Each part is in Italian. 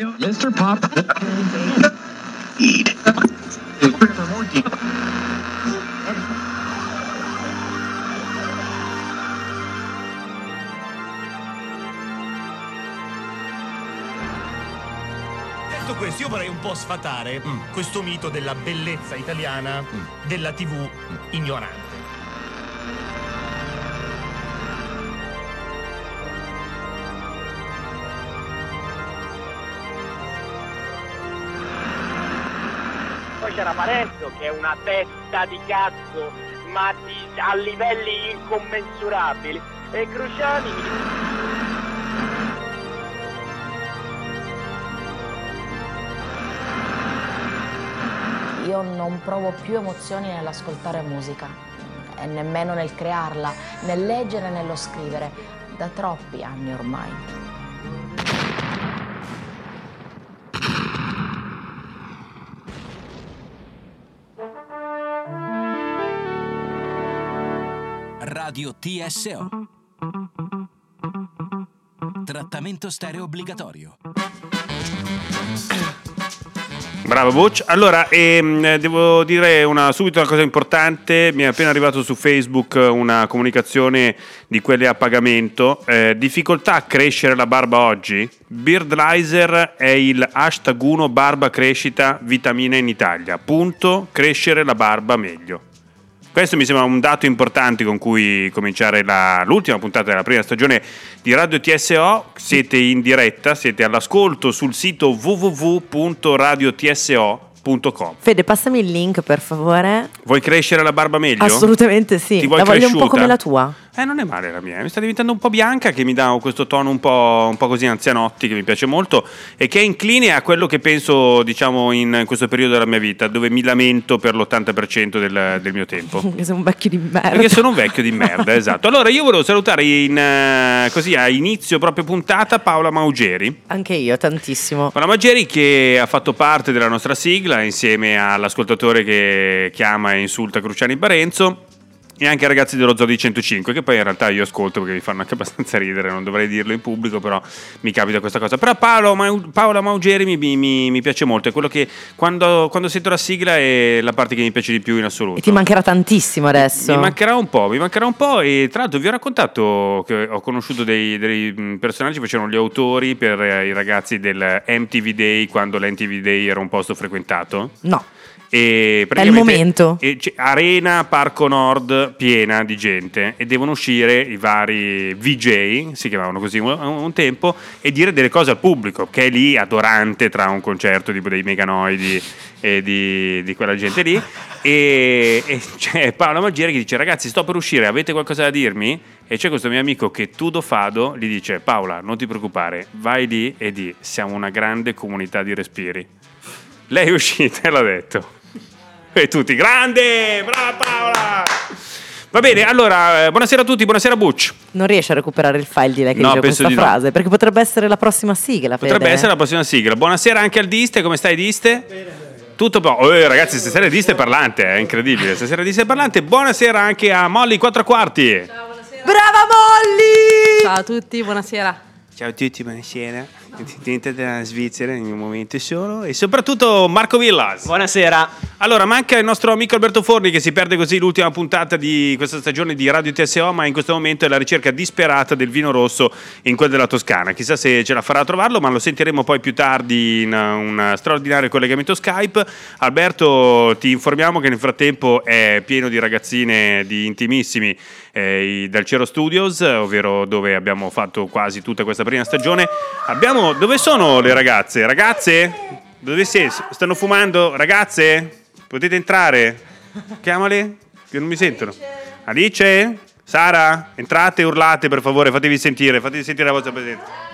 Mr. Pop. Eat. Detto questo, io vorrei un po' sfatare questo mito della bellezza italiana della TV ignorante. C'era Parenzo che è una testa di cazzo, ma di- a livelli incommensurabili. E Cruciani Io non provo più emozioni nell'ascoltare musica e nemmeno nel crearla, nel leggere e nello scrivere, da troppi anni ormai. Radio TSO. Trattamento stereo obbligatorio. Bravo Butch. Allora, ehm, devo dire una, subito una cosa importante. Mi è appena arrivato su Facebook una comunicazione di quelle a pagamento. Eh, difficoltà a crescere la barba oggi? Beardlizer è il hashtag 1 barba crescita vitamina in Italia. Punto. Crescere la barba meglio. Questo mi sembra un dato importante con cui cominciare la- l'ultima puntata della prima stagione di Radio TSO. Siete in diretta, siete all'ascolto sul sito www.radiotso.com. Fede, passami il link per favore. Vuoi crescere la barba meglio? Assolutamente sì. Ti vuoi la voglio un po' cresciuta? come la tua. Eh, non è male la mia. Mi sta diventando un po' bianca, che mi dà questo tono un po', un po' così anzianotti, che mi piace molto, e che è incline a quello che penso, diciamo, in questo periodo della mia vita, dove mi lamento per l'80% del, del mio tempo. Che sei un vecchio di merda. Perché sono un vecchio di merda, esatto. Allora, io volevo salutare in, eh, così a inizio proprio puntata Paola Maugeri. Anche io, tantissimo. Paola Maugeri che ha fatto parte della nostra sigla insieme all'ascoltatore che chiama e insulta Cruciani Barenzo e anche ai ragazzi dello Zoo di 105 che poi in realtà io ascolto perché mi fanno anche abbastanza ridere, non dovrei dirlo in pubblico però mi capita questa cosa. Però Paolo Mau- Paola Maugeri mi, mi- mi piace molto, è quello che quando, quando sento la sigla è la parte che mi piace di più in assoluto. E ti mancherà tantissimo adesso. Mi mancherà un po', mi mancherà un po' e tra l'altro vi ho raccontato che ho conosciuto dei, dei personaggi che facevano gli autori per eh, i ragazzi del MTV Day quando l'MTV Day era un posto frequentato. No. E È il momento. arena Parco Nord piena di gente e devono uscire i vari VJ, si chiamavano così un, un tempo, e dire delle cose al pubblico, che è lì adorante tra un concerto tipo dei Meganoidi e di, di quella gente lì. E, e c'è Paolo Maggieri che dice: Ragazzi, sto per uscire, avete qualcosa da dirmi? E c'è questo mio amico che Tudo Fado gli dice: Paola, non ti preoccupare, vai lì e di siamo una grande comunità di respiri. Lei è uscita e l'ha detto. E tutti, grande, brava Paola! Va bene, allora, eh, buonasera a tutti, buonasera Butch. Non riesci a recuperare il file di lei che No, dice penso questa di no. frase? Perché potrebbe essere la prossima sigla. Potrebbe Fede. essere la prossima sigla. Buonasera anche al Diste, come stai Diste? Tutto bene. Oh, eh, ragazzi, stasera il Diste è parlante, è incredibile. Stasera il Diste è parlante. Buonasera anche a Molly 4 quarti. Brava Molly! Ciao a tutti, buonasera. Ciao a tutti, buonasera. Diventate dalla Svizzera in un momento solo. E soprattutto Marco Villas. Buonasera. Allora, manca il nostro amico Alberto Forni che si perde così l'ultima puntata di questa stagione di Radio TSO, ma in questo momento è la ricerca disperata del vino rosso in quel della Toscana. Chissà se ce la farà a trovarlo, ma lo sentiremo poi più tardi in un straordinario collegamento Skype. Alberto, ti informiamo che nel frattempo è pieno di ragazzine di intimissimi eh, dal Cero Studios, ovvero dove abbiamo fatto quasi tutta questa prima stagione. Abbiamo, dove sono le ragazze? Ragazze? Dove siete? Stanno fumando? Ragazze? Potete entrare? Chiamale? Che non mi sentono. Alice? Sara? Entrate, urlate per favore, fatevi sentire, fatevi sentire la vostra presenza.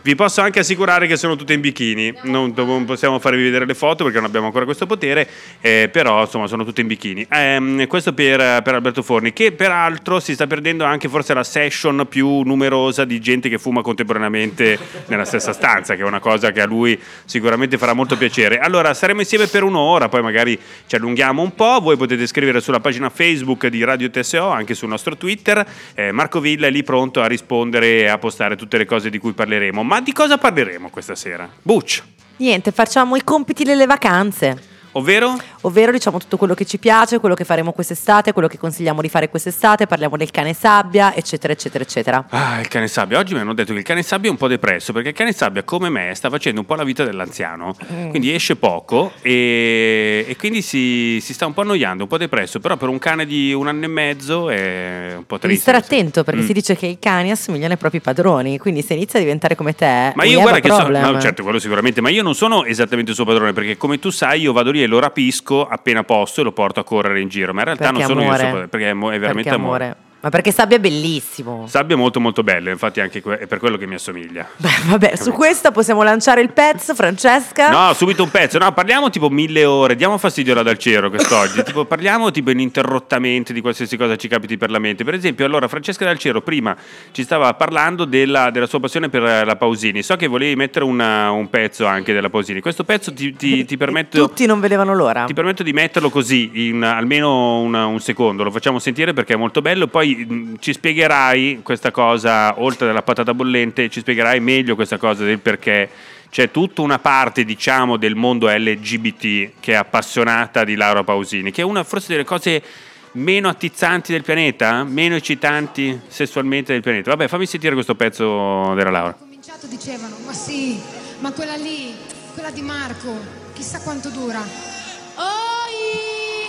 Vi posso anche assicurare che sono tutte in bikini, non, non possiamo farvi vedere le foto perché non abbiamo ancora questo potere, eh, però insomma sono tutte in bikini. Ehm, questo per, per Alberto Forni, che peraltro si sta perdendo anche forse la session più numerosa di gente che fuma contemporaneamente nella stessa stanza, che è una cosa che a lui sicuramente farà molto piacere. Allora saremo insieme per un'ora, poi magari ci allunghiamo un po', voi potete scrivere sulla pagina Facebook di Radio TSO, anche sul nostro Twitter, eh, Marco Villa è lì pronto a rispondere e a postare tutte le cose di cui parleremo. Ma di cosa parleremo questa sera? Butch, Niente, facciamo i compiti delle vacanze. Ovvero? Ovvero diciamo tutto quello che ci piace, quello che faremo quest'estate, quello che consigliamo di fare quest'estate, parliamo del cane sabbia, eccetera, eccetera, eccetera. Ah, il cane sabbia. Oggi mi hanno detto che il cane sabbia è un po' depresso perché il cane sabbia, come me, sta facendo un po' la vita dell'anziano. Mm. Quindi esce poco e, e quindi si, si sta un po' annoiando, un po' depresso. Però per un cane di un anno e mezzo è un po' Devi triste. stare attento perché Mm. si dice che i cani assomigliano ai propri padroni, quindi se inizia a diventare come te, Ma io guarda che so, problem. no, certo, quello sicuramente, ma io non sono esattamente il suo padrone perché come tu sai io vado lì e lo rapisco appena posso e lo porto a correre in giro, ma in realtà Perché non sono io il suo amore. padrone perché è, mo- è veramente Perché amore. amore. Ma perché sabbia è bellissimo. Sabbia è molto molto bello, infatti anche que- è per quello che mi assomiglia. Beh, vabbè, su questo possiamo lanciare il pezzo, Francesca. No, subito un pezzo. No, parliamo tipo mille ore. Diamo fastidio alla Dalciero quest'oggi. tipo, parliamo tipo ininterrottamente di qualsiasi cosa ci capiti per la mente. Per esempio, allora, Francesca Dalciero prima ci stava parlando della, della sua passione per la Pausini. So che volevi mettere una- un pezzo anche della Pausini. Questo pezzo ti, ti, ti permetto. Tutti non vedevano l'ora. Ti permetto di metterlo così, in almeno una- un secondo, lo facciamo sentire perché è molto bello, poi mh, ci spiegherai questa cosa, oltre alla patata bollente, ci spiegherai meglio questa cosa del perché c'è tutta una parte, diciamo, del mondo LGBT che è appassionata di Laura Pausini, che è una forse delle cose meno attizzanti del pianeta, meno eccitanti sessualmente del pianeta. Vabbè, fammi sentire questo pezzo della Laura. cominciato dicevano, ma sì, ma quella lì, quella di Marco, chissà quanto dura. Oi!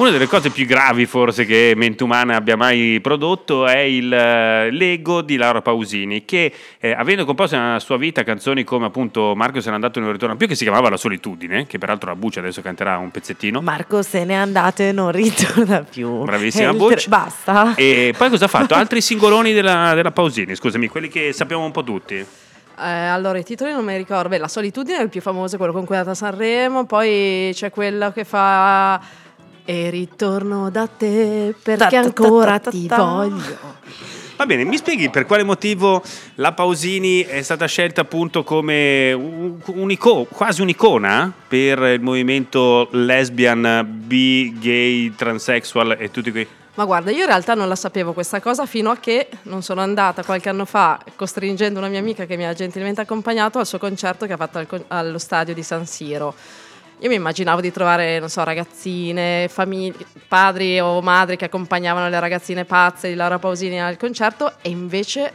Una delle cose più gravi forse che Mente Umana abbia mai prodotto è il eh, Lego di Laura Pausini che eh, avendo composto nella sua vita canzoni come appunto Marco se n'è andato e non ritorna più che si chiamava La solitudine che peraltro la Buccia adesso canterà un pezzettino Marco se n'è andato e non ritorna più. Bravissima Butch. tre- Basta. e poi cosa ha fatto? Altri singoloni della, della Pausini scusami quelli che sappiamo un po' tutti Eh, allora, i titoli non me li ricordo. Beh, La solitudine è il più famoso, quello con cui è andata a Sanremo. Poi c'è quello che fa. E ritorno da te perché ancora ti voglio. Va bene, mi spieghi per quale motivo la Pausini è stata scelta appunto come un- un'ico- quasi un'icona per il movimento lesbian, bi, gay, transexual e tutti quei... Ma guarda, io in realtà non la sapevo questa cosa fino a che non sono andata qualche anno fa costringendo una mia amica che mi ha gentilmente accompagnato al suo concerto che ha fatto allo stadio di San Siro. Io mi immaginavo di trovare, non so, ragazzine, famiglie, padri o madri che accompagnavano le ragazzine pazze di Laura Pausini al concerto e invece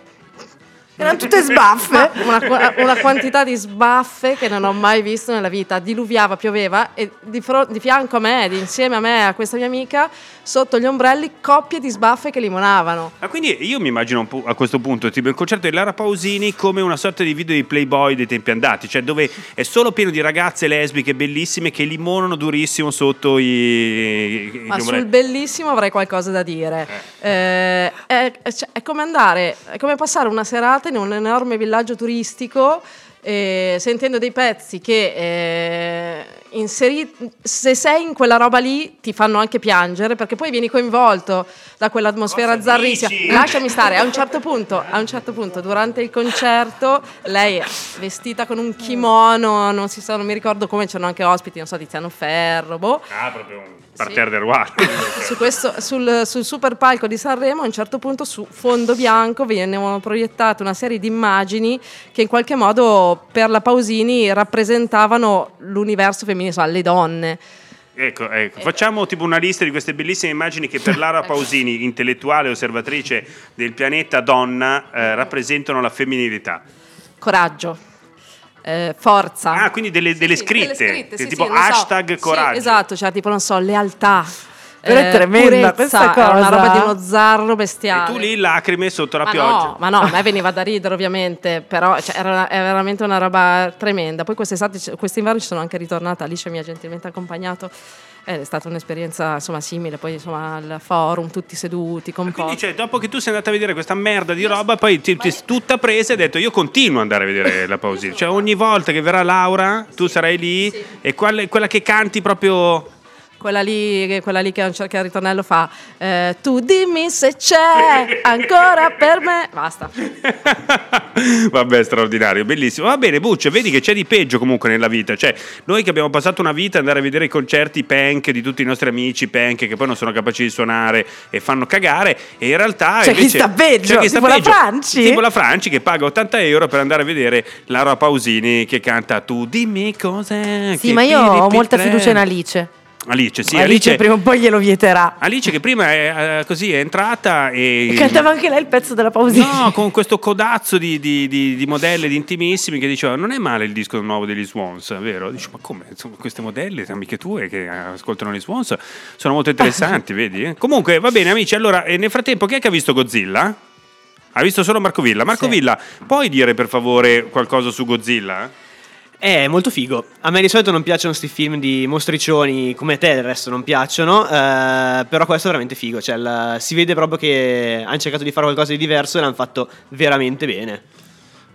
Erano tutte sbaffe. una, una quantità di sbaffe che non ho mai visto nella vita. Diluviava, pioveva e di, fro- di fianco a me, di insieme a me, a questa mia amica, sotto gli ombrelli, coppie di sbaffe che limonavano. Ma quindi io mi immagino un po' a questo punto tipo il concerto di Lara Pausini come una sorta di video di Playboy dei tempi andati, cioè dove è solo pieno di ragazze lesbiche bellissime che limonano durissimo sotto i... i- Ma gli sul bellissimo avrei qualcosa da dire. Eh, è, è- cioè, è come andare, è come passare una serata in un enorme villaggio turistico. Eh, sentendo dei pezzi che eh, inseri- se sei in quella roba lì ti fanno anche piangere perché poi vieni coinvolto da quell'atmosfera zarrissima. Lasciami stare, a un certo punto, a un certo punto durante il concerto lei è vestita con un kimono, non, si sa, non mi ricordo come, c'erano anche ospiti, non so, Tiziano Ferro, boh Ah, proprio un parterre del ruolo. su questo, sul, sul super palco di Sanremo a un certo punto su fondo bianco venivano proiettate una serie di immagini che in qualche modo per la Pausini rappresentavano l'universo femminile, insomma, le donne. Ecco, ecco, facciamo tipo una lista di queste bellissime immagini che per Lara Pausini, intellettuale osservatrice del pianeta donna, eh, rappresentano la femminilità. Coraggio, eh, forza. Ah, quindi delle, delle Sì, scritte, delle scritte, sì, tipo sì, so. hashtag Sì, coraggio. esatto, cioè tipo, non so, lealtà. Però è tremenda purezza, questa Era una cosa. roba di uno zarro bestiale. E tu lì lacrime sotto la ma pioggia. no, ma no, a me veniva da ridere ovviamente, però cioè, era, era veramente una roba tremenda. Poi quest'estate, quest'inverno ci sono anche ritornata, Alice mi ha gentilmente accompagnato. Ed è stata un'esperienza insomma simile, poi insomma al forum, tutti seduti, Quindi, composti. cioè, dopo che tu sei andata a vedere questa merda di roba, poi ti, ti tutta presa e hai detto: Io continuo ad andare a vedere la Pausini. Cioè, ogni volta che verrà Laura, tu sarai lì e qual- quella che canti proprio. Quella lì, quella lì che a un certo ritornello fa eh, Tu dimmi se c'è ancora per me Basta Vabbè, straordinario, bellissimo. Va bene, Buccio, vedi che c'è di peggio comunque nella vita. Cioè, noi che abbiamo passato una vita ad andare a vedere i concerti punk di tutti i nostri amici punk che poi non sono capaci di suonare e fanno cagare, e in realtà. C'è chi invece- sta peggio, c'è chi sta tipo la peggio. Franci? Tipo la Franci che paga 80 euro per andare a vedere Laura Pausini che canta Tu dimmi cos'è. Sì, ma io ho PDP3". molta fiducia in Alice. Alice, sì, Alice, Alice. prima o poi glielo vieterà. Alice che prima è eh, così è entrata e. E cantava anche lei il pezzo della Pausini. No, con questo codazzo di, di, di, di modelle, di intimissimi che diceva non è male il disco nuovo degli Swans, vero? Dice ma come? Insomma, queste modelle, amiche tue che ascoltano gli Swans, sono molto interessanti, vedi? Comunque, va bene amici, allora, nel frattempo chi è che ha visto Godzilla? Ha visto solo Marco Villa. Marco Sì. Villa, puoi dire per favore qualcosa su Godzilla? È molto figo. A me di solito non piacciono questi film di mostricioni come te, del resto non piacciono. eh, però questo è veramente figo. Cioè, il- si vede proprio che hanno cercato di fare qualcosa di diverso e l'hanno fatto veramente bene.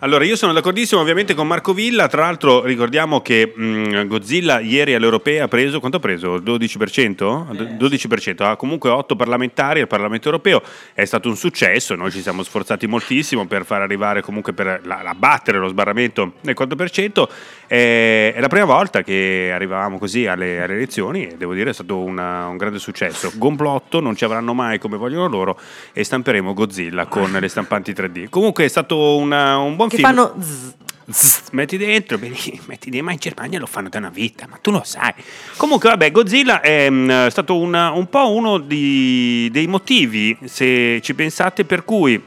Allora, io sono d'accordissimo ovviamente con Marco Villa, tra l'altro ricordiamo che mh, Godzilla ieri all'Europea ha preso, quanto ha preso? 12%? Eh, Do- 12%, ha comunque 8 parlamentari al Parlamento Europeo, è stato un successo, noi ci siamo sforzati moltissimo per far arrivare comunque per abbattere lo sbarramento del 4%, Eh, è la prima volta che arrivavamo così alle, alle elezioni e devo dire è stato una- un grande successo. Gomblotto non ci avranno mai come vogliono loro e stamperemo Godzilla con le stampanti 3D. Comunque è stato una- un buon Che film. fanno zzz. Zzz, metti dentro, metti dentro, ma in Germania lo fanno da una vita, ma tu lo sai. Comunque, vabbè, Godzilla è mm, stato una- un po' uno di- dei motivi, se ci pensate, per cui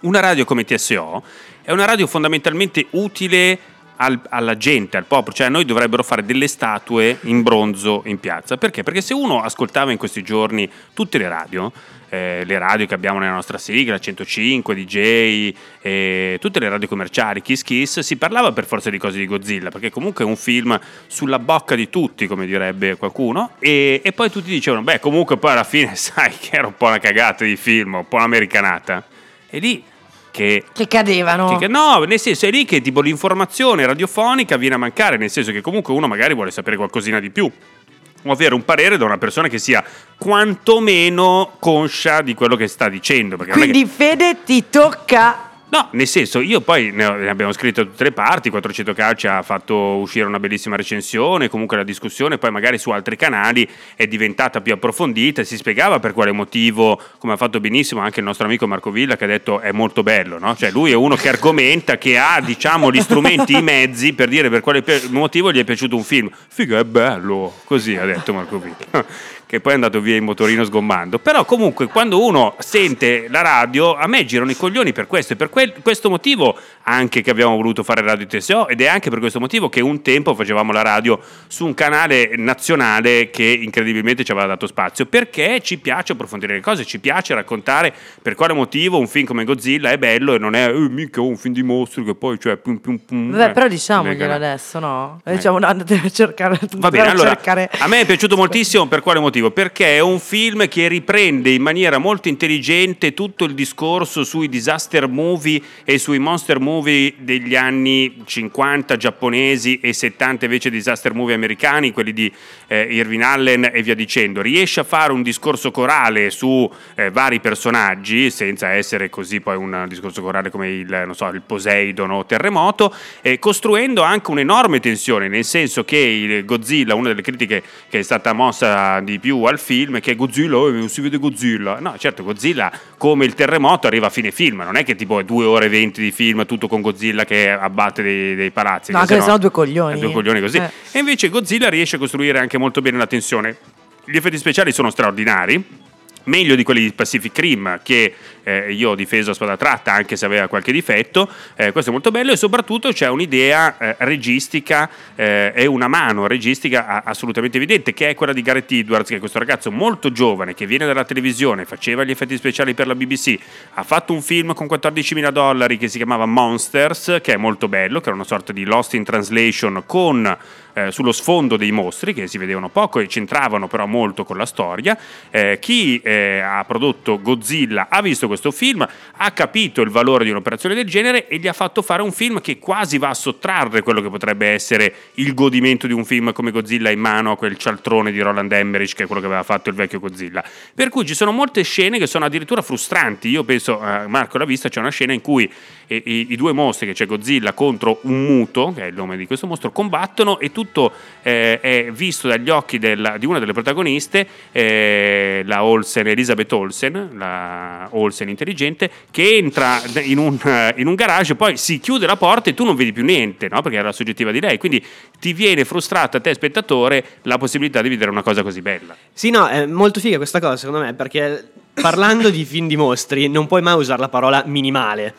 una radio come TSO è una radio fondamentalmente utile al- alla gente, al popolo, cioè a noi dovrebbero fare delle statue in bronzo in piazza. Perché? Perché se uno ascoltava in questi giorni tutte le radio, eh, le radio che abbiamo nella nostra sigla, 105, DJ, eh, tutte le radio commerciali, Kiss Kiss, si parlava per forza di cose di Godzilla, perché comunque è un film sulla bocca di tutti, come direbbe qualcuno, e, e poi tutti dicevano, beh comunque poi alla fine sai che era un po' una cagata di film, un po' un'americanata. E lì che Che cadevano. che- no, nel senso è lì che tipo l'informazione radiofonica viene a mancare, nel senso che comunque uno magari vuole sapere qualcosina di più. O avere un parere da una persona che sia quantomeno conscia di quello che sta dicendo. È che- Quindi Fede ti tocca. No, nel senso, io poi ne, abbiamo scritto tutte le parti, 400 Calci ha fatto uscire una bellissima recensione, comunque la discussione poi magari su altri canali è diventata più approfondita e si spiegava per quale motivo, come ha fatto benissimo anche il nostro amico Marco Villa che ha detto è molto bello, no? Cioè lui è uno che argomenta, che ha diciamo gli strumenti, i mezzi per dire per quale motivo gli è piaciuto un film. Figo, è bello, così ha detto Marco Villa. Che poi è andato via in motorino sgommando. Però comunque quando uno sente la radio, a me girano i coglioni per questo e per quel- questo motivo anche che abbiamo voluto fare Radio TSO ed è anche per questo motivo che un tempo facevamo la radio su un canale nazionale che incredibilmente ci aveva dato spazio, perché ci piace approfondire le cose, ci piace raccontare per quale motivo un film come Godzilla è bello e non è eh, mica un film di mostri che poi cioè pum, pum, pum, Vabbè, eh, però diciamoglielo adesso, no? Eh. Diciamo, andate a cercare. Va bene, allora cercare- a me è piaciuto moltissimo per quale motivo? Perché è un film che riprende in maniera molto intelligente tutto il discorso sui disaster movie e sui monster movie degli anni 50 giapponesi e 70 invece disaster movie americani, quelli di eh, Irvin Allen e via dicendo. Riesce a fare un discorso corale su eh, vari personaggi senza essere così poi un discorso corale come il, so, il Poseidon o Terremoto, eh, costruendo anche un'enorme tensione, nel senso che il Godzilla, una delle critiche che è stata mossa di più al film che Godzilla, oh, non si vede Godzilla. No, certo, Godzilla come il terremoto arriva a fine film, non è che tipo è due ore e venti di film tutto con Godzilla che abbatte dei, dei palazzi. No, che anche se sennò- no due coglioni. Due coglioni così. Eh. E invece Godzilla riesce a costruire anche molto bene la tensione. Gli effetti speciali sono straordinari. Meglio di quelli di Pacific Rim che eh, io ho difeso a spada tratta anche se aveva qualche difetto Eh, questo è molto bello e soprattutto c'è un'idea eh, registica eh, e una mano registica assolutamente evidente che è quella di Gareth Edwards che è questo ragazzo molto giovane che viene dalla televisione faceva gli effetti speciali per la BBC ha fatto un film con 14.000 dollari che si chiamava Monsters che è molto bello che era una sorta di Lost in Translation con eh, sullo sfondo dei mostri che si vedevano poco e c'entravano però molto con la storia. Eh, chi eh, ha prodotto Godzilla ha visto questo film, ha capito il valore di un'operazione del genere e gli ha fatto fare un film che quasi va a sottrarre quello che potrebbe essere il godimento di un film come Godzilla in mano a quel cialtrone di Roland Emmerich che è quello che aveva fatto il vecchio Godzilla. Per cui ci sono molte scene che sono addirittura frustranti. Io penso, eh, Marco l'ha vista, c'è una scena in cui eh, i, i due mostri, che c'è Godzilla contro un muto, che è il nome di questo mostro, combattono e tutto eh, è visto dagli occhi della- di una delle protagoniste, eh, la Olsen, Elizabeth Olsen, la Olsen intelligente, che entra in un, in un garage, poi si chiude la porta e tu non vedi più niente, no? perché era la soggettiva di lei. Quindi ti viene frustrata a te, spettatore, la possibilità di vedere una cosa così bella. Sì, no, è molto figa questa cosa secondo me, perché parlando di film di mostri non puoi mai usare la parola minimale.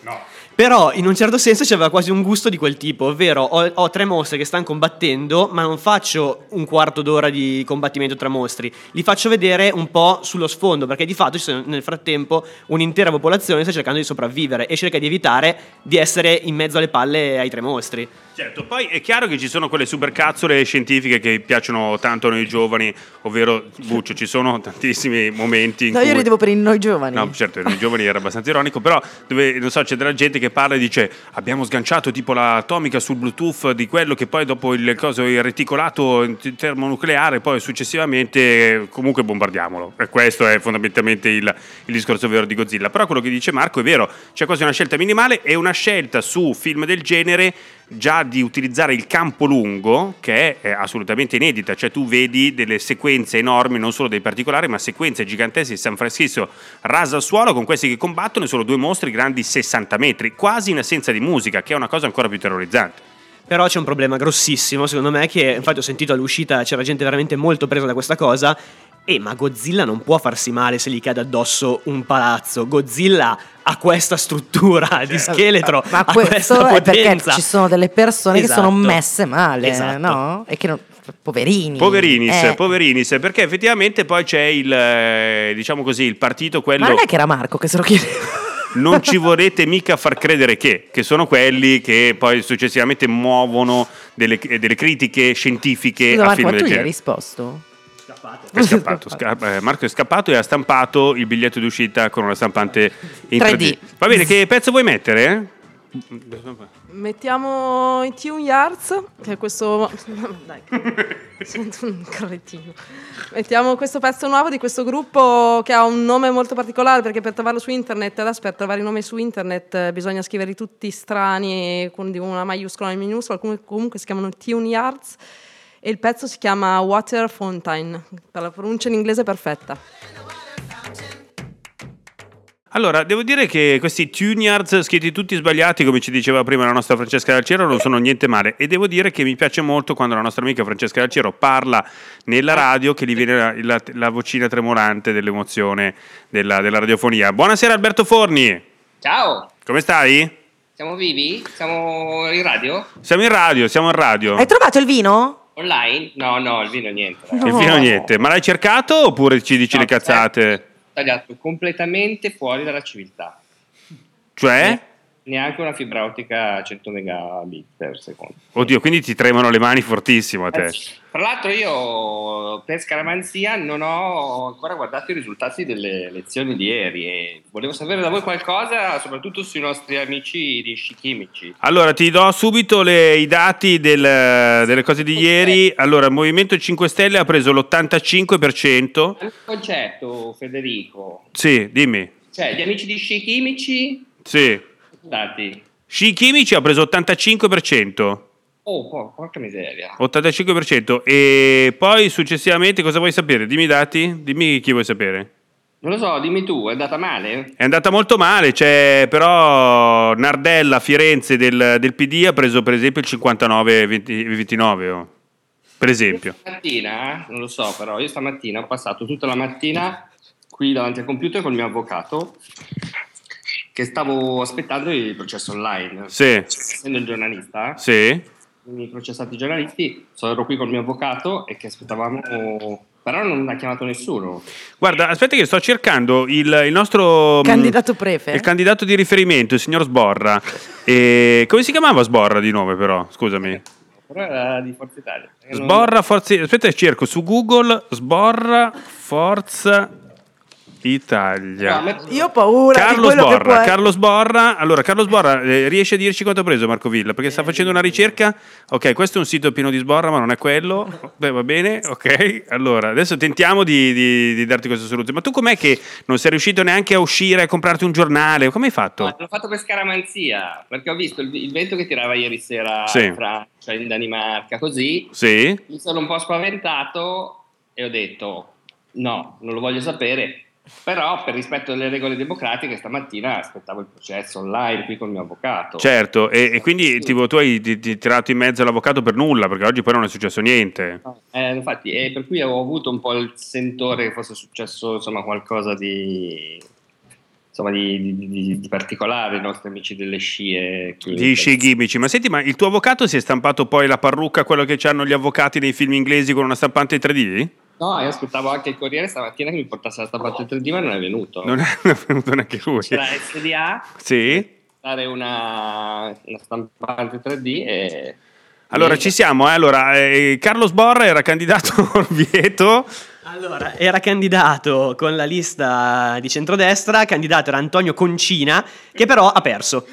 Però in un certo senso c'aveva quasi un gusto di quel tipo, ovvero ho, ho tre mostri che stanno combattendo, ma non faccio un quarto d'ora di combattimento tra mostri, li faccio vedere un po' sullo sfondo, perché di fatto ci sono- nel frattempo un'intera popolazione sta cercando di sopravvivere e cerca di evitare di essere in mezzo alle palle ai tre mostri. Certo, poi è chiaro che ci sono quelle supercazzole scientifiche che piacciono tanto a noi giovani, ovvero Buccio, ci sono tantissimi momenti in No, cui... io ridevo per i noi giovani. No, certo, per noi giovani era abbastanza ironico, però dove, non so, c'è della gente che parla e dice abbiamo sganciato tipo l'atomica sul Bluetooth di quello che poi dopo il, coso, il reticolato termonucleare, poi successivamente comunque bombardiamolo. E questo è fondamentalmente il, il discorso vero di Godzilla. Però quello che dice Marco è vero, c'è quasi una scelta minimale e una scelta su film del genere già di utilizzare il campo lungo, che è assolutamente inedita, cioè tu vedi delle sequenze enormi, non solo dei particolari, ma sequenze gigantesche di San Francisco rasa al suolo con questi che combattono e sono due mostri grandi 60 metri, quasi in assenza di musica, che è una cosa ancora più terrorizzante. Però c'è un problema grossissimo, secondo me, che infatti ho sentito all'uscita c'era gente veramente molto presa da questa cosa. E ma Godzilla non può farsi male se gli cade addosso un palazzo. Godzilla ha questa struttura di scheletro, Ma ha questo questa è perché ci sono delle persone che sono Esatto. messe male, Esatto. no? E che non... Poverini. Poverinis, Eh. poverinis, perché effettivamente poi c'è il, eh, diciamo così, il partito quello... Ma non è che era Marco che se lo chiedeva. Non ci vorrete mica far credere che, che sono quelli che poi successivamente muovono delle, delle critiche scientifiche Scusa a Marco, film ma del tu gli hai genere. risposto? È scappato, sca- eh, Marco è scappato e ha stampato il biglietto d'uscita con una stampante in 3D. 3D. Va bene, che pezzo vuoi mettere? Mettiamo i Tune Yards, che è questo... Dai, sento un cretino. Mettiamo questo pezzo nuovo di questo gruppo che ha un nome molto particolare perché per trovarlo su internet, adesso per trovare i nomi su internet eh, bisogna scriverli tutti strani, con una maiuscola e una minuscola, comunque si chiamano Tune Yards e il pezzo si chiama Water Fountain, per la pronuncia in inglese perfetta. Allora, devo dire che questi tuneyards scritti tutti sbagliati, come ci diceva prima la nostra Francesca Dalciero, non sono niente male. E devo dire che mi piace molto quando la nostra amica Francesca Dalciero parla nella radio che gli viene la, la- la vocina tremolante dell'emozione della, della radiofonia. Buonasera Alberto Forni, Ciao, come stai? siamo vivi? Siamo in radio? Siamo in radio, siamo in radio. Hai trovato il vino? Online? No, no, il vino niente. dai. Il fino niente, ma l'hai cercato oppure ci dici No, le cazzate? Tagliato completamente fuori dalla civiltà. Cioè? Neanche una fibra ottica a 100 megabit per secondo. Oddio, quindi ti tremano le mani fortissimo a te. Eh, Tra l'altro io per scaramanzia non ho ancora guardato i risultati delle lezioni di ieri e volevo sapere da voi qualcosa, soprattutto sui nostri amici di Scichimici. Allora, ti do subito le- i dati del- delle cose di ieri. Allora, il Movimento 5 Stelle ha preso l'85%. Un concetto, Federico. Sì, dimmi. Cioè, gli amici di Scichimici, Sì. Dati. Sci Chimici ha preso 85%. Oh, por- porca miseria. 85%. E poi successivamente cosa vuoi sapere? Dimmi i dati, dimmi chi vuoi sapere. Non lo so, dimmi tu, è andata male? È andata molto male, c'è però Nardella, Firenze del, del PD ha preso per esempio il 59-29, oh. per esempio. Stamattina, non lo so però, io stamattina ho passato tutta la mattina qui davanti al computer col mio avvocato che stavo aspettando il processo online. Sì. Essendo un giornalista, Sì. i processati giornalisti, sono ero qui col mio avvocato e che aspettavamo, però non ha chiamato nessuno. Guarda, aspetta che sto cercando il, il nostro... mh, Candidato prefe. Il candidato di riferimento, il signor Sborra. E come si chiamava Sborra di nome però? Scusami. Però era di Forza Italia. E non- Sborra Forza Aspetta, che cerco su Google Sborra Forza Italia. Io ho paura di Carlo quello che Sborra, può Carlo Sborra. Allora, Carlo Sborra eh, riesce a dirci quanto ha preso Marco Villa? Perché sta facendo una ricerca. Ok, questo è un sito pieno di Sborra, ma non è quello. Beh, va bene, ok. Allora, adesso tentiamo di, di- di darti questa soluzione. Ma tu com'è che non sei riuscito neanche a uscire a comprarti un giornale? Come hai fatto? No, l'ho fatto per scaramanzia, perché ho visto il, il vento che tirava ieri sera Sì. in Francia, in Danimarca, così. Sì? Mi sono un po' spaventato e ho detto no, non lo voglio sapere. Però per rispetto delle regole democratiche stamattina aspettavo il processo online qui col mio avvocato. Certo, e, e quindi tipo, tu hai ti- ti tirato in mezzo l'avvocato per nulla, perché oggi poi non è successo niente. Eh, infatti, e per cui ho avuto un po' il sentore che fosse successo insomma, qualcosa di, insomma, di, di- di- di particolare ai nostri amici delle scie. qui. Gli sci gimici. Ma senti, ma il tuo avvocato si è stampato poi la parrucca, quello che hanno gli avvocati nei film inglesi con una stampante 3D? No, io aspettavo anche il Corriere stamattina che mi portasse la stampante 3D, ma non è venuto. Non è venuto neanche lui. C'era SDA, Sì? dare una, una stampante 3D e... Allora ci siamo, eh. Allora, eh, Carlo Sborra era candidato a Orvieto. Allora, era candidato con la lista di centrodestra, candidato era Antonio Concina, che però ha perso.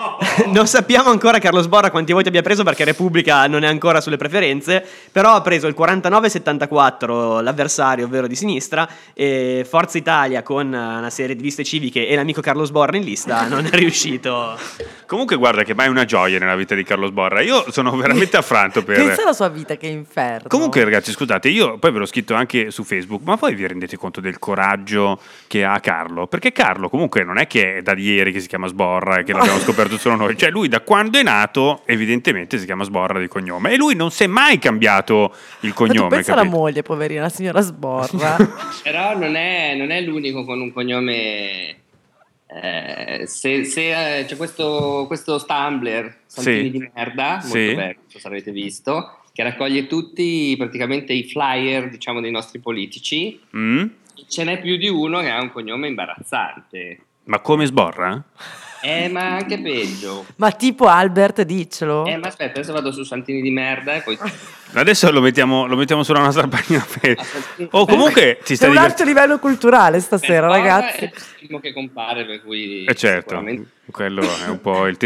non sappiamo ancora Carlo Sborra quanti voti abbia preso perché Repubblica non è ancora sulle preferenze, però ha preso il 49-74 l'avversario, ovvero di sinistra, e Forza Italia con una serie di liste civiche e l'amico Carlo Sborra in lista non è riuscito. Comunque guarda che mai una gioia nella vita di Carlo Sborra. Io sono veramente affranto per... Pensa alla sua vita che inferno. Comunque, ragazzi, scusate, io poi ve l'ho scritto anche su Facebook, ma poi vi rendete conto del coraggio che ha Carlo? Perché Carlo, comunque, non è che è da ieri che si chiama Sborra e che l'abbiamo scoperto solo noi. Cioè, lui da quando è nato, evidentemente si chiama Sborra di cognome. E lui non si è mai cambiato il Ma cognome. pensa alla capito? moglie, poverina, la signora Sborra. Però non è, non è l'unico con un cognome... eh, se, se, eh, c'è questo, questo Stumbler, Santini Sì. di merda, molto Sì. bello, se avete visto, che raccoglie tutti praticamente i flyer, diciamo, dei nostri politici. Mm? Ce n'è più di uno che ha un cognome imbarazzante. Ma come Sborra? Eh, ma anche peggio. Ma tipo Albert, diccelo. Eh, ma aspetta, adesso vado su Santini di merda e poi... Adesso lo mettiamo, lo mettiamo sulla nostra pagina Facebook. O comunque ti stai un divertendo. alto livello culturale stasera, Sborra ragazzi. È il primo che compare, per cui... Eh certo, sicuramente- quello è un po' il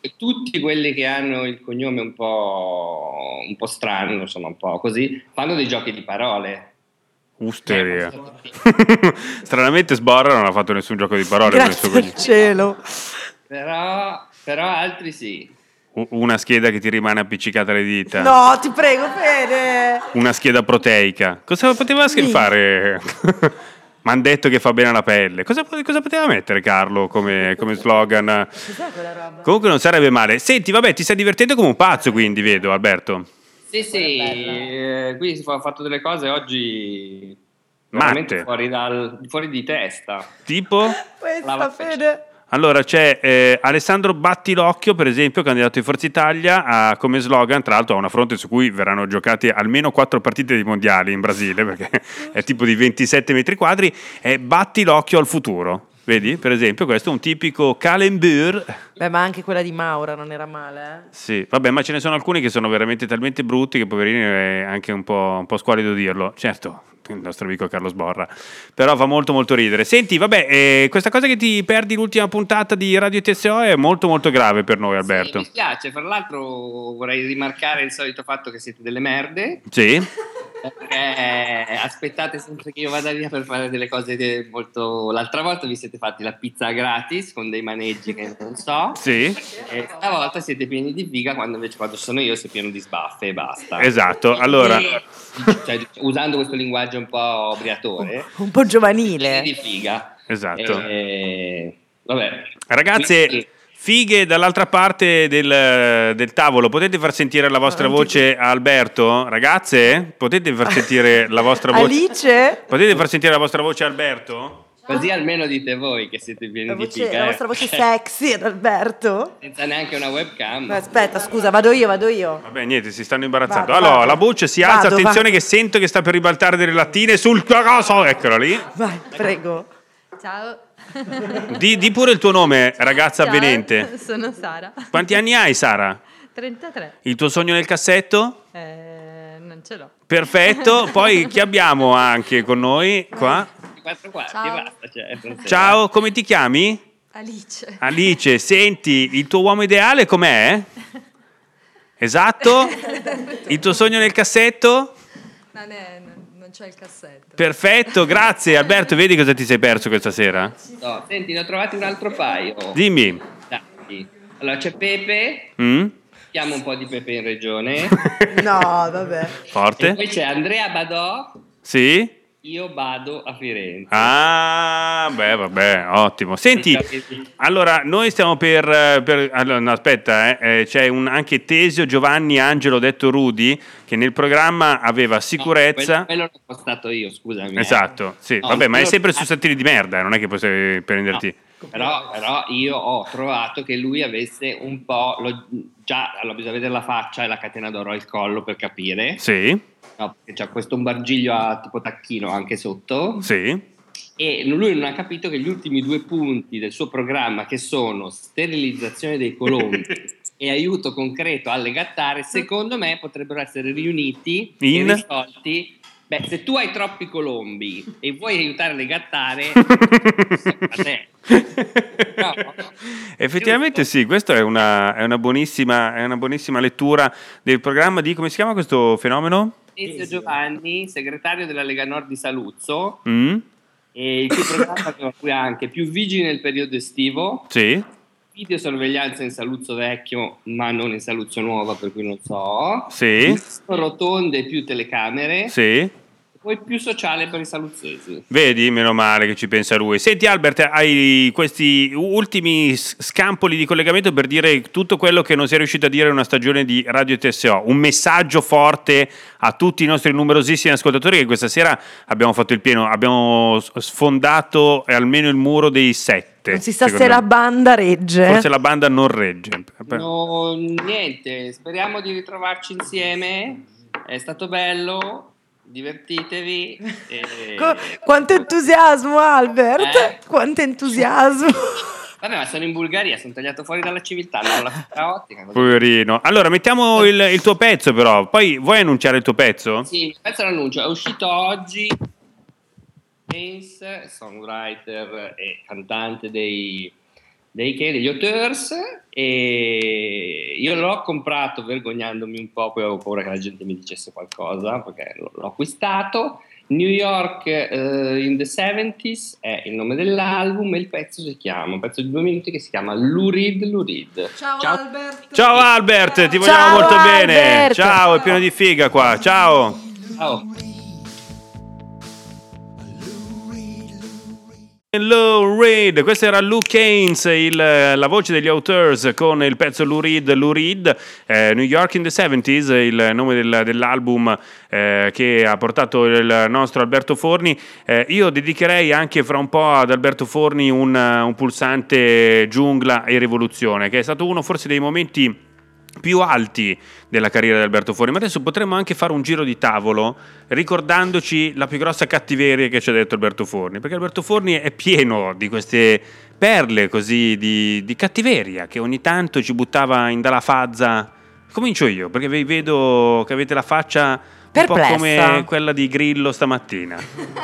che tutti quelli che hanno il cognome un po', un po' strano, insomma, un po' così, fanno dei giochi di parole. Usteria. Stranamente Sborra non ha fatto nessun gioco di parole Grazie al cognome. cielo. Però, però altri sì. Una scheda che ti rimane appiccicata alle dita. No, ti prego, Fede. Una scheda proteica. Cosa poteva Sì. fare? Mi hanno detto che fa bene alla pelle. Cosa, cosa poteva mettere Carlo come, come slogan? Cos'è quella roba? Comunque non sarebbe male. Senti, vabbè, ti stai divertendo come un pazzo, quindi vedo, Alberto. Sì, sì, eh, qui si fa- ha fatto delle cose oggi veramente Matte. fuori, dal, fuori di testa. Tipo? Questa, La- Fede. Allora c'è eh, Alessandro Battilocchio, per esempio, candidato di Forza Italia, ha come slogan, tra l'altro, a una fronte su cui verranno giocate almeno quattro partite di mondiali in Brasile, perché è tipo di 27 metri quadri, è Battilocchio al futuro. Vedi, per esempio, questo è un tipico Calembur. Beh, ma anche quella di Maura non era male, eh? Sì, vabbè, ma ce ne sono alcuni che sono veramente talmente brutti che poverini è anche un po', un po' squallido dirlo. Certo, il nostro amico Carlo Sborra. Però fa molto molto ridere. Senti, vabbè, eh, questa cosa che ti perdi l'ultima puntata di Radio TSO è molto molto grave per noi, Alberto. Mi spiace, fra l'altro vorrei rimarcare il solito fatto che siete delle merde. Sì? Perché aspettate sempre che io vada via per fare delle cose molto. L'altra volta vi siete fatti la pizza gratis con dei maneggi che non so. Sì? E stavolta siete pieni di figa quando invece quando sono io sei pieno di sbaffe e basta. Esatto, allora- E- cioè, usando questo linguaggio un po' briatore, Un po' giovanile. pieni di figa. Esatto. E- vabbè. Ragazze, Quindi- Fighe dall'altra parte del, del tavolo, potete far sentire la vostra voce a Alberto? Ragazze, potete far sentire la vostra voce? Alice? Potete far sentire la vostra voce a Alberto? Così almeno dite voi che siete pieni La, di voce- figa. la eh. vostra voce sexy ad Alberto? Senza neanche una webcam. Aspetta, scusa, vado io, vado io. Vabbè, niente, si stanno imbarazzando. Vado, allora, vado. la voce si alza, Vado, attenzione vado. che sento che sta per ribaltare delle lattine sul coso. Eccolo lì. Vai, prego. Ciao. Di, di pure il tuo nome, ragazza Ciao, avvenente. Sono Sara. Quanti anni hai, Sara? 33. Il tuo sogno nel cassetto? Eh, non ce l'ho. Perfetto. Poi chi abbiamo anche con noi qua? Quattro quarti Ciao. basta. Cioè. Ciao, come ti chiami? Alice. Alice, senti, il tuo uomo ideale com'è? Esatto? Il tuo sogno nel cassetto? Non, è, non c'è il cassetto. Perfetto, grazie. Alberto, vedi cosa ti sei perso questa sera? No, senti, ne ho trovati un altro paio. Dimmi. Dai. Allora c'è Pepe, Mm? chiamo un po' di Pepe in regione. No, vabbè. e Forte? poi c'è Andrea Badò, Sì? Io vado a Firenze. Ah, beh, vabbè, ottimo. Senti, allora, noi stiamo per... eh, per- allora, no, aspetta, eh, eh, c'è un, anche Tesio Giovanni Angelo, detto Rudy, che nel programma aveva sicurezza... Quello, quello l'ho postato io, scusami. eh. Esatto, sì, No, vabbè, ma è sempre su sottili di merda, eh, non è che puoi prenderti... Però, però io ho trovato che lui avesse un po'. lo- già, allora bisogna vedere la faccia e la catena d'oro al collo per capire. Sì, No, perché c'ha questo umbargiglio a tipo tacchino anche sotto. sì. E lui non ha capito che gli ultimi due punti del suo programma, che sono sterilizzazione dei colombi e aiuto concreto alle gattare, secondo me potrebbero essere riuniti In? e risolti. Beh, se tu hai troppi colombi e vuoi aiutare le gattare, a te. Effettivamente sì, questa è una, è una buonissima, è una buonissima lettura del programma di... come si chiama questo fenomeno? Ezio Giovanni, segretario della Lega Nord di Saluzzo, Mm? e il cui programma aveva anche più vigili nel periodo estivo, Sì, videosorveglianza in Saluzzo vecchio, ma non in Saluzzo nuova, per cui non so. sì, Rotonde più telecamere, sì. Poi più sociale per i saluzzesi. Vedi, meno male che ci pensa lui. Senti Albert, hai questi ultimi scampoli di collegamento per dire tutto quello che non sei riuscito a dire in una stagione di Radio TSO. Un messaggio forte a tutti i nostri numerosissimi ascoltatori che questa sera abbiamo fatto il pieno, abbiamo sfondato almeno il muro dei sette. Non si sa se me. la banda regge. Forse la banda non regge. No, niente, speriamo di ritrovarci insieme. È stato bello, divertitevi. e- quanto entusiasmo, Albert! Eh? Quanto entusiasmo! Vabbè, ma sono in Bulgaria, sono tagliato fuori dalla civiltà, non la fibra ottica. Poverino. Allora, mettiamo il, il tuo pezzo però. Poi vuoi annunciare il tuo pezzo? Sì, questo è l'annuncio, è uscito oggi. Ace, songwriter e cantante dei, dei, che? degli Auteurs e io l'ho comprato vergognandomi un po', poi avevo paura che la gente mi dicesse qualcosa perché l'ho, acquistato. New York eh, in the 70s è il nome dell'album e il pezzo si chiama, un pezzo di due minuti che si chiama Lurid Lurid. Ciao, Albert. Ciao Albert, ti vogliamo Ciao, molto bene. Albert. Ciao, è pieno di figa qua. Ciao. Ciao. Lou Reed, questo era Lou Keynes, il- la voce degli Auteurs con il pezzo Lou Reed, Lou Reed, eh, New York in the 70s, il nome del- dell'album eh, che ha portato il nostro Alberto Forni. Eh, io dedicherei anche fra un po' ad Alberto Forni un, un pulsante giungla e rivoluzione, che è stato uno forse dei momenti più alti della carriera di Alberto Forni, ma adesso potremmo anche fare un giro di tavolo ricordandoci la più grossa cattiveria che ci ha detto Alberto Forni, perché Alberto Forni è pieno di queste perle così di, di cattiveria che ogni tanto ci buttava in dalla fazza. Comincio io, perché vi vedo che avete la faccia un po' Perplessa. come quella di Grillo stamattina,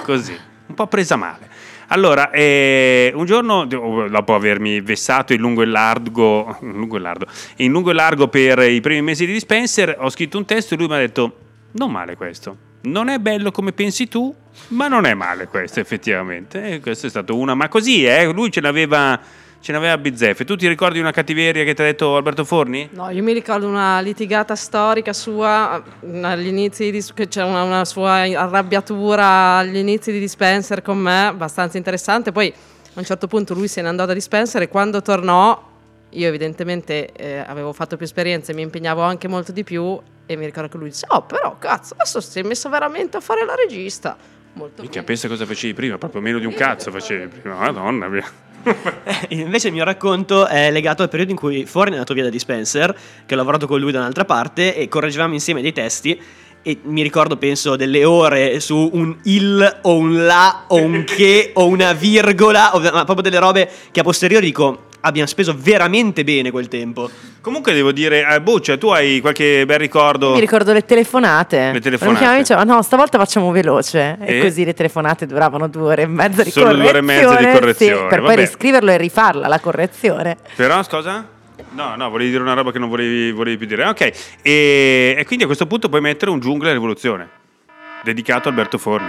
così, un po' presa male. Allora, eh, un giorno, dopo avermi vessato in lungo e largo, in lungo e largo, in lungo e largo per i primi mesi di Dispenser, ho scritto un testo e lui mi ha detto, non male questo, non è bello come pensi tu, ma non è male questo effettivamente. E questo è stato una, ma così, eh, lui ce n'aveva, ce n'aveva bizzeffe. Tu ti ricordi una cattiveria che ti ha detto Alberto Forni? No, io mi ricordo una litigata storica sua mm, agli inizi di, che c'è una, una sua arrabbiatura agli inizi di Dispenser con me, abbastanza interessante. Poi a un certo punto lui se ne andò da Dispenser e quando tornò Io evidentemente eh, avevo fatto più esperienze, mi impegnavo anche molto di più e mi ricordo che lui disse, oh però cazzo, adesso sei messa veramente a fare la regista. Molto Minchia, pensa cosa facevi prima, proprio meno di un cazzo facevi prima. Madonna mia. Invece il mio racconto è legato al periodo in cui fuori è andato via da Dispenser, che ho lavorato con lui da un'altra parte e correggevamo insieme dei testi e mi ricordo penso delle ore su un il o un la o un che o una virgola, o, ma proprio delle robe che a posteriori dico abbiamo speso veramente bene quel tempo. Comunque devo dire, eh, Buccia, tu hai qualche bel ricordo? Mi ricordo le telefonate. Le telefonate. Mi chiamava e diceva, no, stavolta facciamo veloce. E, E? così le telefonate duravano due ore e mezza di Solo due correzione. ore e mezza di sì, correzione, per vabbè. poi riscriverlo e rifarla, la correzione. Però, scusa? No, no, volevi dire una roba che non volevi, volevi più dire. Ok, e, e quindi a questo punto puoi mettere un giungla rivoluzione, dedicato a Alberto Forni.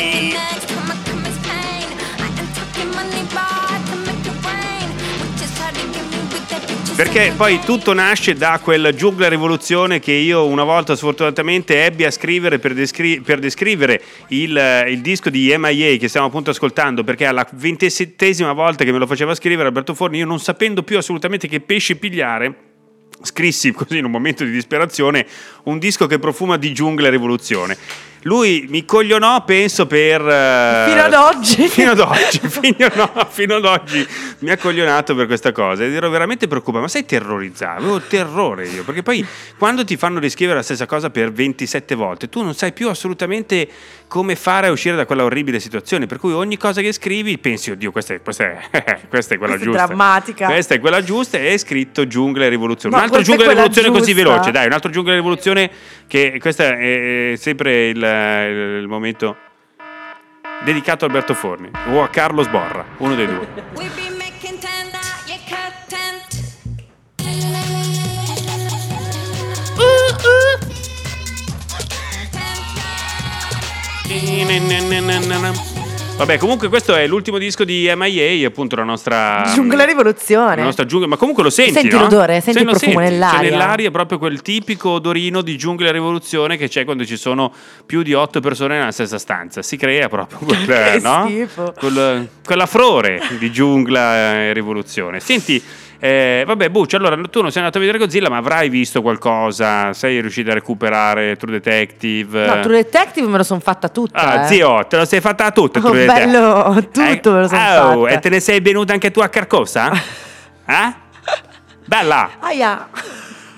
Perché poi tutto nasce da quel giungla rivoluzione che io una volta sfortunatamente ebbi a scrivere per, descri- per descrivere il, il disco di MIA che stiamo appunto ascoltando, perché alla ventisettesima volta che me lo faceva scrivere Alberto Forni, io non sapendo più assolutamente che pesci pigliare, scrissi così in un momento di disperazione un disco che profuma di giungla rivoluzione. Lui mi coglionò, penso, per... eh, Fino ad oggi. Fino ad oggi, fino, no, fino ad oggi mi ha coglionato per questa cosa ed ero veramente preoccupato. Ma sei terrorizzato? Avevo terrore io, perché poi quando ti fanno riscrivere la stessa cosa per 27 volte, tu non sai più assolutamente come fare a uscire da quella orribile situazione. Per cui ogni cosa che scrivi pensi, oddio, questa è, questa è, questa è quella Questa è giusta. drammatica. Questa è quella giusta e è scritto giungla e rivoluzione. No, un altro è giungla e rivoluzione così giusta. veloce, dai, un altro giungla e rivoluzione che questo è sempre il, il momento dedicato a Alberto Forni o a Carlo Sborra, uno dei due. Vabbè, comunque questo è l'ultimo disco di MIA, appunto la nostra Giungla rivoluzione. la nostra giungla, ma comunque lo senti, Senti no? l'odore, senti Se il profumo senti, nell'aria. C'è nell'aria proprio quel tipico odorino di giungla rivoluzione che c'è quando ci sono più di otto persone nella stessa stanza. Si crea proprio quel, no? Quel- quella frore di giungla rivoluzione. Senti, eh, vabbè, Bucci, allora tu non sei andato a vedere Godzilla, ma avrai visto qualcosa? Sei riuscito a recuperare True Detective? No, True Detective me lo sono fatta tutta. Ah, eh. zio, te lo sei fatta tutta Oh, True Detective? bello, tutto me lo sono oh, fatta. E te ne sei venuta anche tu a Carcosa? eh? Bella! Aia,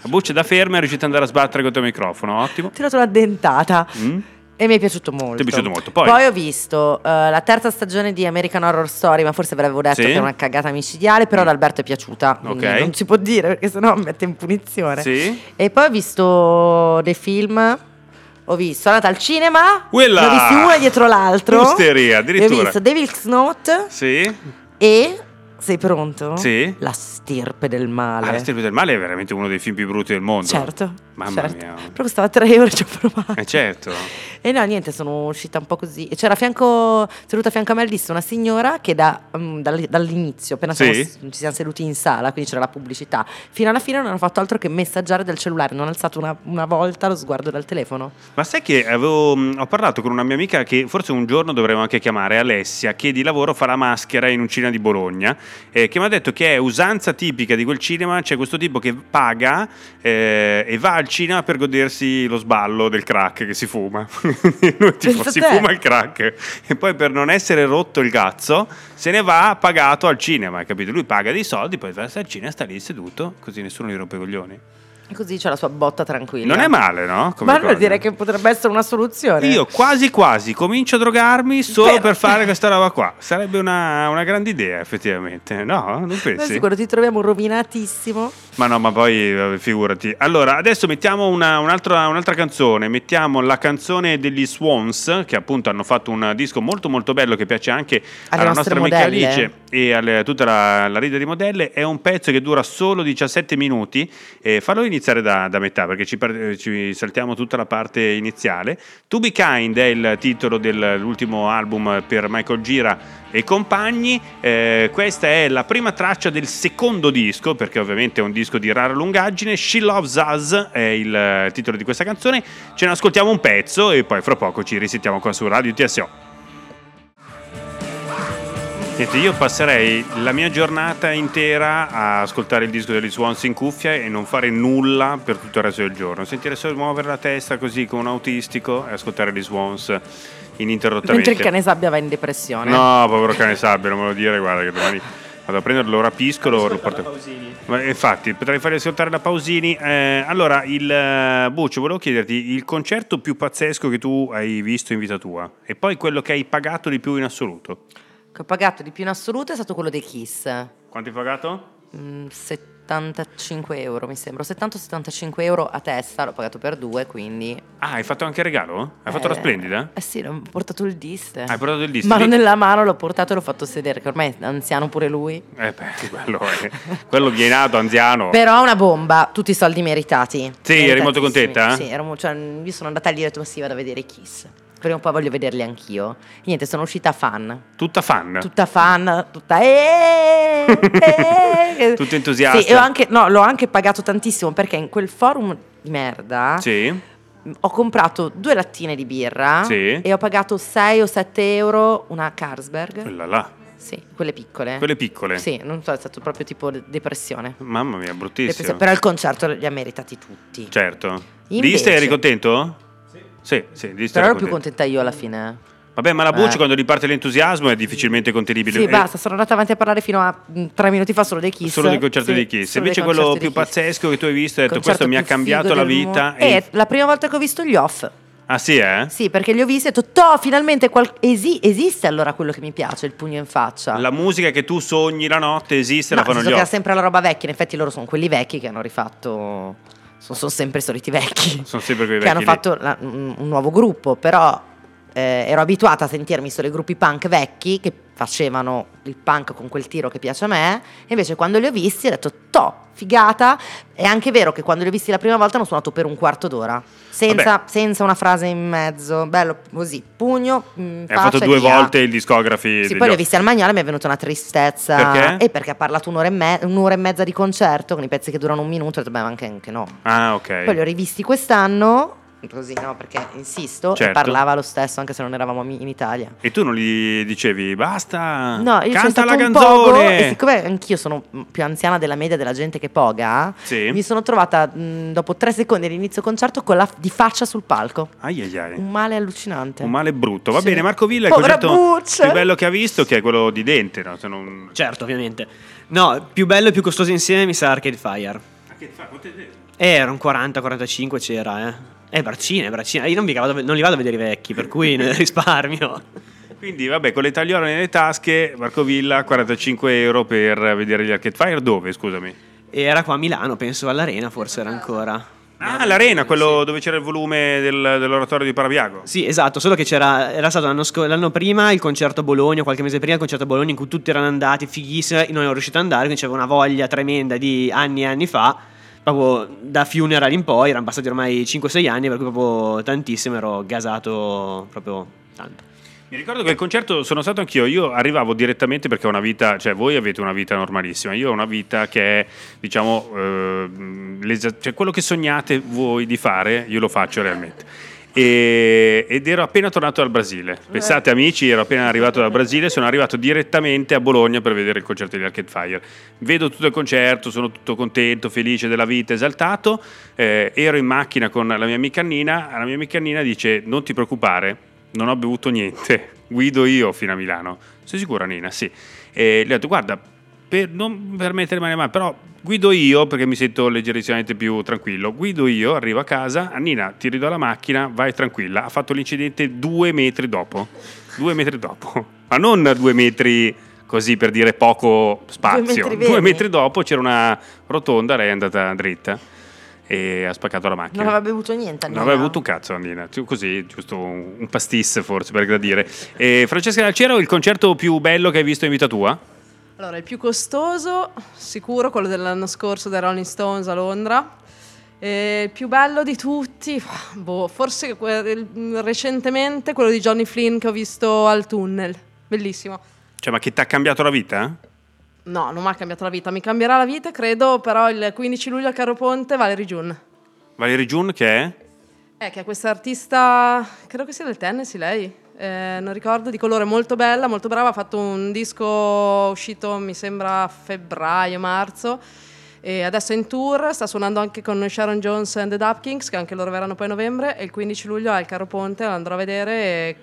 La buccia da ferma è riuscita ad andare a sbattere contro il microfono, ottimo. ho tirato la dentata. Mm? E mi è piaciuto molto. Ti è piaciuto molto. Poi? ho visto eh, la terza stagione di American Horror Story, ma forse ve l'avevo detto Sì. che è una cagata micidiale, però ad Alberto è piaciuta. quindi Ok. Non si può dire perché sennò mi mette in punizione. Sì? E poi ho visto dei film. Ho visto, sono andata al cinema, Quella! ne ho visti uno dietro l'altro. Osteria, E ho addirittura. visto Devil's Note Sì? e sei pronto? Sì. La stirpe del male. Ah, La stirpe del male è veramente uno dei film più brutti del mondo. Certo. Mamma certo. mia. Però costava 3 euro e ci ho provato. Eh certo. E no, niente, sono uscita un po' così. E c'era a fianco, seduta a fianco a me disse una signora che da, mm, dall- dall'inizio, appena Sì. siamo- ci siamo seduti in sala, quindi c'era la pubblicità, fino alla fine non hanno fatto altro che messaggiare dal cellulare, non ho alzato una, una volta lo sguardo dal telefono. Ma sai che avevo, mh, ho parlato con una mia amica che forse un giorno dovremmo anche chiamare, Alessia, che di lavoro fa la maschera in un cinema di Bologna, eh, che mi ha detto che è usanza tipica di quel cinema, c'è questo tipo che paga eh, e va al cinema per godersi lo sballo del crack che si fuma. Tipo, si fuma il crack e poi per non essere rotto il cazzo se ne va pagato al cinema, hai capito? Lui paga dei soldi, poi va al cinema, sta lì seduto, così nessuno gli rompe i coglioni. E così c'è la sua botta tranquilla. Non è male, no? Come Ma allora direi che potrebbe essere una soluzione. Io quasi quasi comincio a drogarmi solo Però- per fare questa roba qua. Sarebbe una, una grande idea, effettivamente. No, non pensi? sicuro ti troviamo rovinatissimo. Ma no, ma poi eh, figurati. Allora, adesso mettiamo una- un'altra, un'altra canzone. Mettiamo la canzone degli Swans, che appunto hanno fatto un disco molto molto bello che piace anche alla nostre nostra amica. Alice e a tutta la, la ride di modelle. È un pezzo che dura solo 17 minuti. Eh, fallo iniziare da, da metà perché ci, ci saltiamo tutta la parte iniziale. To Be Kind è il titolo dell'ultimo album per Michael Gira e compagni. Eh, questa è la prima traccia del secondo disco, perché ovviamente è un disco di rara lungaggine. She Loves Us è il titolo di questa canzone. Ce ne ascoltiamo un pezzo e poi fra poco ci risentiamo qua su Radio TSO. Niente, io passerei la mia giornata intera a ascoltare il disco degli Swans in cuffia e non fare nulla per tutto il resto del giorno. Sentire solo muovere la testa così come un autistico e ascoltare gli Swans ininterrottamente. Mentre il cane sabbia va in depressione. No, povero cane sabbia, non me lo dire, guarda che domani vado a prenderlo, lo rapisco, lo, lo porto. Ma infatti, potrei fare ascoltare la Pausini. Eh, allora, il eh, Buccio, volevo chiederti il concerto più pazzesco che tu hai visto in vita tua e poi quello che hai pagato di più in assoluto. Che ho pagato di più in assoluto è stato quello dei Kiss. Quanto hai pagato? Mm, 75 euro mi sembra, 70-75 euro a testa, l'ho pagato per due, quindi... Ah, hai fatto anche il regalo? Hai fatto la Eh, splendida? Eh sì, ho portato il dis. Hai portato il disco? Mano nella mano l'ho portato e l'ho fatto sedere, che ormai è anziano pure lui. Eh beh, quello, è, quello viene nato anziano. Però una bomba, tutti i soldi meritati. Sì, eri molto contenta? Sì, ero cioè, io sono andata lì e ho detto, ma sì, vado a vedere i Kiss. Prima o poi voglio vederli anch'io. Niente, sono uscita fan. Tutta fan. Tutta fan, tutta... "Eh, eh". Tutto entusiasta. Sì, ho anche, no, l'ho anche pagato tantissimo perché in quel forum di merda Sì. ho comprato due lattine di birra Sì. e ho pagato 6 o 7 euro una Carlsberg. Quella là. Sì, quelle piccole. Quelle piccole. Sì, non so, è stato proprio tipo de- depressione. Mamma mia, bruttissimo. Depressione. Però il concerto li ha meritati tutti. Certo. Invece- Diste eri contento? Sì. Sì, Però ero più contenta io alla fine. Vabbè, ma la Bucci Eh. quando riparte l'entusiasmo è difficilmente contenibile. Sì, Eh, basta, sono andata avanti a parlare fino a mm, tre minuti fa solo dei Kiss. Solo del concerto Sì, dei Kiss. Invece quello più pazzesco che tu hai visto, hai detto questo mi ha cambiato la vita. mondo. e- È la prima volta che ho visto gli off. Ah sì, eh? Sì, perché li ho visti e ho detto, "Toh, finalmente qual- esi- esiste allora quello che mi piace, il pugno in faccia. La musica che tu sogni la notte esiste, No, la fanno gli off. sempre la roba vecchia, in effetti loro sono quelli vecchi che hanno rifatto... Sono, sono sempre i soliti vecchi. Sono sempre quei che vecchi hanno lì. fatto la- un, un nuovo gruppo, però eh, ero abituata a sentirmi solo i gruppi punk vecchi che facevano il punk con quel tiro che piace a me, e invece quando li ho visti ho detto, toh, figata, è anche vero che quando li ho visti la prima volta hanno suonato per un quarto d'ora, senza, senza una frase in mezzo, bello così, pugno, E ha fatto e due via. volte il discografi. Sì, poi li ho visti al Magnale e mi è venuta una tristezza. Perché? E perché ha parlato un'ora e, me- un'ora e mezza di concerto con i pezzi che durano un minuto. Ho detto, beh, anche, anche no. Ah, ok. Poi li ho rivisti quest'anno, così no, perché insisto, Certo. parlava lo stesso anche se non eravamo in Italia. E tu non gli dicevi basta? No, io canta la pogo canzone. e siccome anch'io sono più anziana della media della gente che poga, Sì. mi sono trovata mh, dopo tre secondi all'inizio concerto con la di faccia sul palco. Ai ai ai. Un male allucinante. Un male brutto. Va Sì. bene, Marco Villa, il Povera concerto Buccia. più bello che ha visto, che è quello di Dente, no? Se non... Certo, ovviamente. No, più bello e più costoso insieme mi sa Arcade Fire. Eh, erano 40-45 c'era, eh. Eh, braccine, braccine. Io non, vado, non li vado a vedere i vecchi, per cui ne risparmio. Quindi, vabbè, con le tagliole nelle tasche, Marco Villa, 45 euro per vedere gli Arcade Fire. Dove, scusami? Era qua a Milano, penso all'Arena, forse era ancora. Ah, l'Arena, quello dove c'era il volume del- dell'oratorio di Parabiago. Sì, esatto, solo che c'era, era stato l'anno, sco- l'anno prima il concerto a Bologna, qualche mese prima il concerto a Bologna in cui tutti erano andati, fighissimo, io non ero riuscito ad andare, quindi c'avevo una voglia tremenda di anni e anni fa, proprio da funeral in poi, erano passati ormai 5-6 anni, per cui proprio tantissimo, ero gasato proprio tanto. Mi ricordo che il concerto sono stato anch'io, io arrivavo direttamente perché ho una vita, cioè voi avete una vita normalissima, io ho una vita che è, diciamo, eh, cioè quello che sognate voi di fare, io lo faccio realmente. E- ed ero appena tornato dal Brasile. Pensate, amici, ero appena arrivato dal Brasile, sono arrivato direttamente a Bologna per vedere il concerto di Arcade Fire. Vedo tutto il concerto, sono tutto contento, felice della vita, esaltato. Eh, ero in macchina con la mia amica Nina, la mia amica Nina dice: Non ti preoccupare, non ho bevuto niente, guido io fino a Milano. Sei sicura, Nina? Sì. E le ho detto: Guarda, per non per mettere male però guido io perché mi sento leggerissimamente più tranquillo. Guido io, arrivo a casa, a Nina ti ridò la macchina, vai tranquilla. Ha fatto l'incidente due metri dopo. Due metri dopo. Ma non due metri così per dire poco spazio. metri Due metri dopo c'era una rotonda, lei è andata dritta e ha spaccato la macchina. Non aveva bevuto niente. Non aveva avuto un cazzo, Andina. Cioè, Così, giusto un pastis forse per gradire. E Francesca Dalciero, il concerto più bello che hai visto in vita tua? Allora, il più costoso, sicuro quello dell'anno scorso dei Rolling Stones a Londra. E il più bello di tutti, boh, forse recentemente quello di Johnny Flynn che ho visto al tunnel. Bellissimo. Cioè, ma che ti ha cambiato la vita? No, non mi ha cambiato la vita, mi cambierà la vita, credo, però il 15 luglio a Caro Ponte, Valerie June. Valerie June, che è? Eh, che è questa artista, credo che sia del tennis lei, eh, non ricordo, di colore molto bella, molto brava, ha fatto un disco uscito mi sembra a febbraio, marzo e adesso è in tour, sta suonando anche con Sharon Jones and the Dapkins che anche loro verranno poi a novembre e il 15 luglio al Caro Ponte, lo andrò a vedere e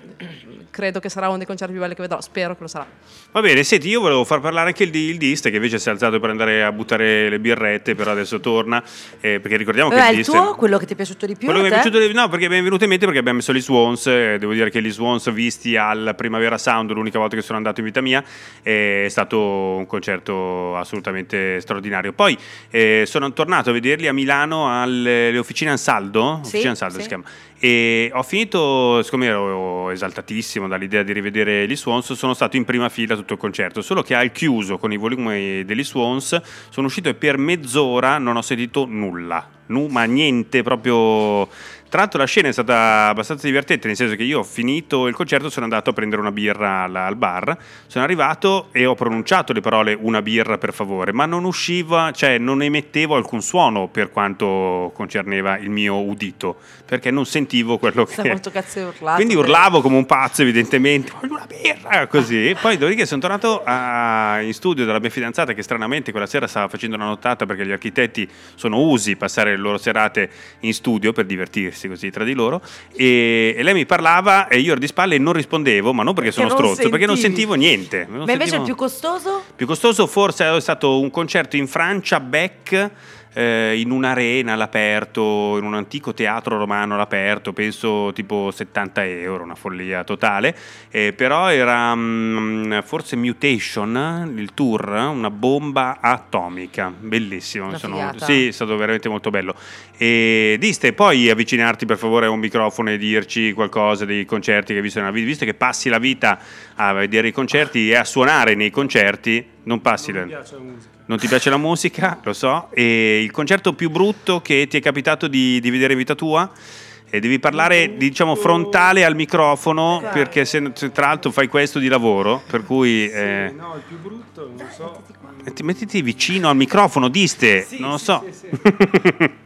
credo che sarà uno dei concerti più belli che vedrò, spero che lo sarà. Va bene, senti, io volevo far parlare anche il, il Dist, che invece si è alzato per andare a buttare le birrette, però adesso torna, eh, perché ricordiamo che Vabbè, il il Dist... tuo, quello che ti è piaciuto di più? Quello che mi è piaciuto di- no, perché mi è venuto in mente perché abbiamo messo gli Swans. eh, devo dire che gli Swans, visti al Primavera Sound, l'unica volta che sono andato in vita mia, è stato un concerto assolutamente straordinario. Poi eh, sono tornato a vederli a Milano alle officine Ansaldo, Sì, Officine Ansaldo sì. si chiama. E ho finito, siccome ero esaltatissimo dall'idea di rivedere gli Swans, sono stato in prima fila tutto il concerto. Solo che al chiuso con i volumi degli Swans sono uscito e per mezz'ora non ho sentito nulla, nu- ma niente proprio. Tra l'altro la scena è stata abbastanza divertente, nel senso che io ho finito il concerto, sono andato a prendere una birra al, al bar, sono arrivato e ho pronunciato le parole una birra per favore, ma non usciva, cioè non emettevo alcun suono per quanto concerneva il mio udito, perché non sentivo quello che... molto cazzo urlato. Quindi urlavo come un pazzo, evidentemente. Voglio una birra! Così. Poi, dopodiché, sono tornato a- in studio dalla mia fidanzata, che stranamente quella sera stava facendo una nottata perché gli architetti sono usi passare le loro serate in studio per divertirsi così tra di loro. E, e lei mi parlava e io ero di spalle e non rispondevo, ma non perché sono non stronzo, perché non sentivi. sentivo niente. Non Ma invece sentivo- il più costoso? più costoso forse è stato un concerto in Francia, Beck, eh, in un'arena all'aperto, in un antico teatro romano all'aperto, penso tipo 70 euro, una follia totale, Eh, però era mm, forse Mutation, il tour, una bomba atomica, bellissimo, sono- sì, è stato veramente molto bello. E diste poi avvicinarti per favore a un microfono e dirci qualcosa dei concerti che hai visto nella vita, visto che passi la vita a vedere i concerti e a suonare nei concerti, non passi la... Non ti piace la musica, lo so. E il concerto più brutto che ti è capitato di, di vedere in vita tua? E devi parlare, diciamo, frontale al microfono, perché se, se tra l'altro fai questo di lavoro, per cui... eh, No, il più brutto, non so. metti- mettiti vicino al microfono, diste, non lo so. Sì, sì.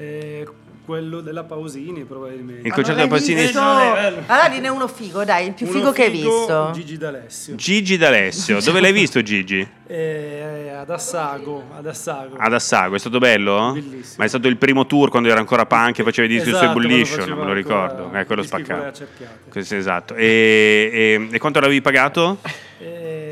Eh, quello della Pausini, probabilmente. Il concerto della Pausini- Visto... Bello. Allora dine uno figo, dai, il più Uno figo che hai visto. Gigi D'Alessio. Gigi D'Alessio, dove l'hai visto Gigi? Eh, ad Assago, ad Assago. Ad Assago, è stato bello? Bellissimo. Ma è stato il primo tour quando era ancora punk e faceva i dischi su Esatto, Ebullition, quando me lo ricordo. Eh, quello. Questo, esatto. E, e- e quanto l'avevi pagato? Eh,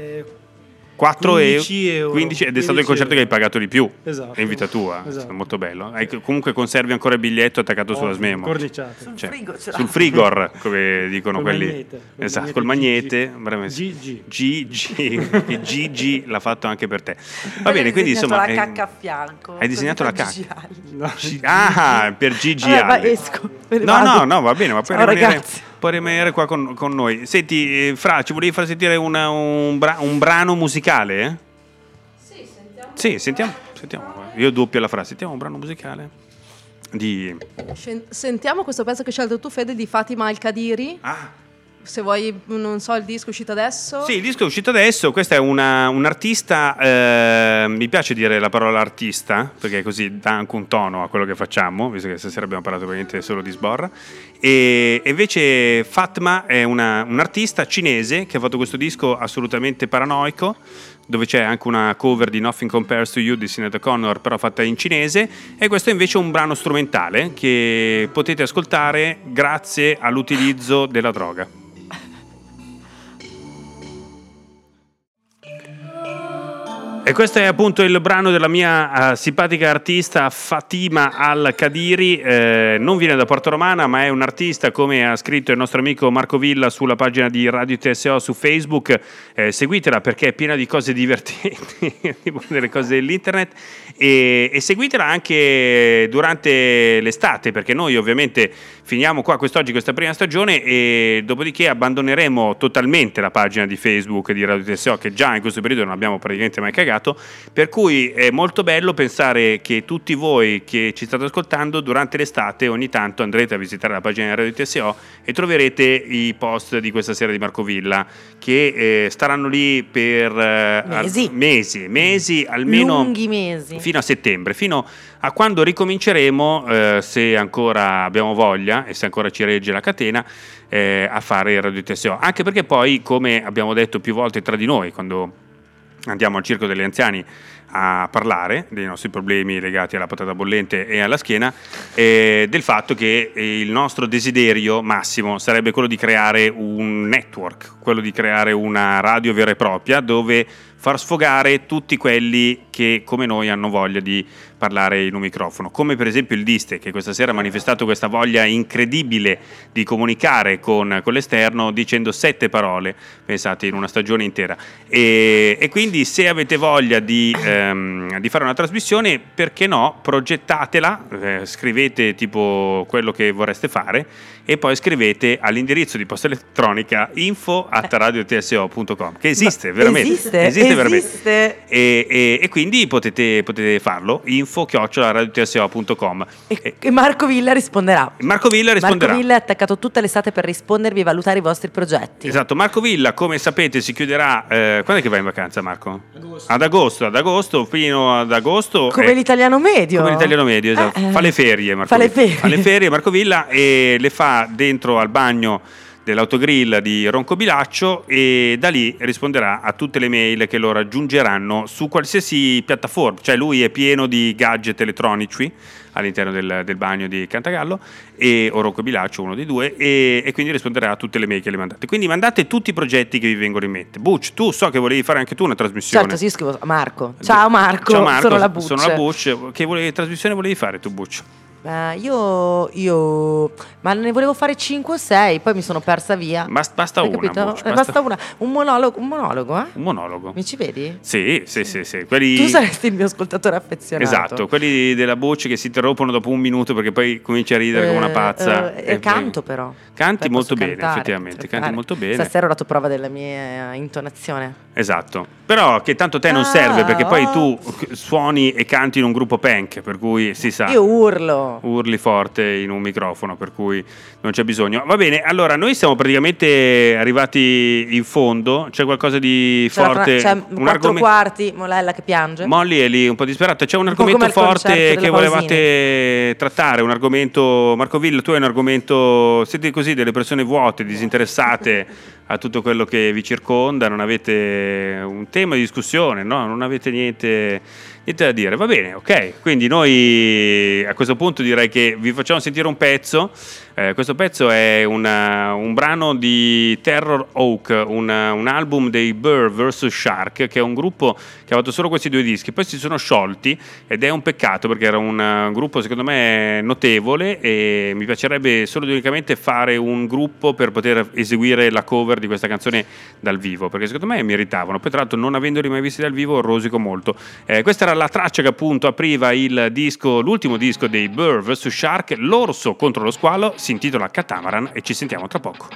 4 15 euro. euro. 15 ed è stato il 15 concerto che hai pagato di più. Esatto. In vita tua, è Esatto. stato molto bello. Hai- comunque conservi ancora il biglietto attaccato sulla Ovvio, smemo. corniciato. Sul Cioè, frigo sul frigor, come dicono Col quelli. magnete, col esatto, magnete col magnete. Gigi. veramente. Gigi. Gigi, che Gigi l'ha fatto anche per te. Va Poi bene, hai quindi disegnato insomma. la eh, cacca a fianco. hai disegnato la cacca? Ah, per ne No, no, no, va bene, ma Ciao, rimanere, ragazzi. Puoi rimanere qua con, con noi. Senti, eh, Fra, ci volevi far sentire una- un, bra- un brano musicale? eh? Sì, sentiamo. sentiamo. Io doppio la frase. Sentiamo un brano musicale di... Sentiamo questo pezzo che hai scelto tu, Fede, di Fatima Al-Kadiri. Ah. Se vuoi, non so, il disco è uscito adesso. Sì, il disco è uscito adesso. Questa è una, un eh, mi piace dire la parola artista perché così dà anche un tono a quello che facciamo, visto che stasera abbiamo parlato praticamente solo di sborra. E, invece Fatma è una- un artista cinese che ha fatto questo disco assolutamente paranoico. Dove c'è anche una cover di Nothing Compares to You di Sinead O'Connor, però fatta in cinese. E questo è invece un brano strumentale che potete ascoltare grazie all'utilizzo della droga. E questo è appunto il brano della mia eh, simpatica artista Fatima Al-Kadiri, eh, non viene da Porto Romana ma è un artista come ha scritto il nostro amico Marco Villa sulla pagina di Radio TSO su Facebook, Eh, seguitela perché è piena di cose divertenti, tipo delle cose dell'internet. E, e seguitela anche durante l'estate perché noi ovviamente finiamo qua quest'oggi questa prima stagione e dopodiché abbandoneremo totalmente la pagina di Facebook di Radio TSO che già in questo periodo non abbiamo praticamente mai cagato per cui è molto bello pensare che tutti voi che ci state ascoltando durante l'estate ogni tanto andrete a visitare la pagina di Radio TSO e troverete i post di questa sera di Marco Villa che eh, staranno lì per eh, Mesi. al- mesi, mesi almeno fino a settembre, fino a quando ricominceremo, eh, se ancora abbiamo voglia e se ancora ci regge la catena, eh, a fare il Radio TSO. Anche perché poi, come abbiamo detto più volte tra di noi, quando andiamo al circo degli anziani a parlare dei nostri problemi legati alla patata bollente e alla schiena, eh, del fatto che il nostro desiderio massimo sarebbe quello di creare un network, quello di creare una radio vera e propria dove far sfogare tutti quelli che come noi hanno voglia di parlare in un microfono, come per esempio il Diste che questa sera ha manifestato questa voglia incredibile di comunicare con, con l'esterno dicendo sette parole, pensate in una stagione intera. E, e quindi se avete voglia di, ehm, di fare una trasmissione, perché no, progettatela, eh, scrivete tipo quello che vorreste fare e poi scrivete all'indirizzo di posta elettronica info at radiotso.com che esiste veramente. Esiste, veramente esiste. e, e- e quindi potete, potete farlo info chiocciola radiotso.com E, e Marco Villa risponderà. Marco Villa risponderà Marco Villa è attaccato tutta l'estate per rispondervi e valutare i vostri progetti. Esatto, Marco Villa, come sapete, si chiuderà. eh, quando è che va in vacanza, Marco? Ad agosto, ad agosto, fino ad agosto. Come eh, l'italiano medio. Come l'italiano medio, esatto. Eh, eh. Fa le ferie, Marco Fa le ferie. Fa le ferie, Marco Villa, e le fa dentro al bagno dell'autogrill di Ronco Bilaccio e da lì risponderà a tutte le mail che lo raggiungeranno su qualsiasi piattaforma. Cioè lui è pieno di gadget elettronici all'interno del, del bagno di Cantagallo e, o Ronco Bilaccio, uno dei due, e, e quindi risponderà a tutte le mail che le mandate. Quindi mandate tutti i progetti che vi vengono in mente. Butch, tu so che volevi fare anche tu una trasmissione. Certo, sì, scrivo Marco. Ciao Marco, Ciao Marco, sono la Bucce. Sono la Bucce. Che volevi- trasmissione volevi fare tu, Bucci? Eh, io, io, ma ne volevo fare 5 o 6, poi mi sono persa via. Basta, basta una? Bucci, Eh, basta- basta una. Un monologo, un monologo, eh? Un monologo. Mi ci vedi? Sì, sì, sì, sì. Quelli... Tu saresti il mio ascoltatore affezionato. Esatto, quelli della Bucci che si interrompono dopo un minuto perché poi cominci a ridere come una Eh, pazza. eh, e canto però. Canti Poi molto bene, cantare, effettivamente. Canti molto bene. Stasera ho dato prova della mia eh, intonazione. Esatto. Però che tanto te non Ah, serve perché poi oh. tu suoni e canti in un gruppo punk, per cui si sa. Io urlo. Urli forte in un microfono, per cui non c'è bisogno. Va bene, allora noi siamo praticamente arrivati in fondo. C'è qualcosa di C'è, la fra- forte? c'è un quattro argomento- quarti, Molella che piange. Molly è lì un po' disperata. C'è un Un argomento forte che volevate trattare? Un argomento, Marco Villa, tu hai un argomento. Siete così delle persone vuote, disinteressate a tutto quello che vi circonda, non avete un tema di discussione, no? Non avete niente, niente da dire. Va bene, ok. Quindi noi a questo punto direi che vi facciamo sentire un pezzo. Eh, questo pezzo è una- un brano di Terror Oak, una- un album dei Burr vs. Shark, che è un gruppo che ha fatto solo questi due dischi. Poi si sono sciolti ed è un peccato perché era un eh, gruppo secondo me notevole e mi piacerebbe solo ed unicamente fare un gruppo per poter eseguire la cover di questa canzone dal vivo, perché secondo me meritavano. Poi tra l'altro non avendoli mai visti dal vivo rosico molto. Eh, questa era la traccia che appunto apriva disco, l'ultimo disco dei Burr vs. Shark, l'orso contro lo squalo, si intitola Catamaran e ci sentiamo tra poco.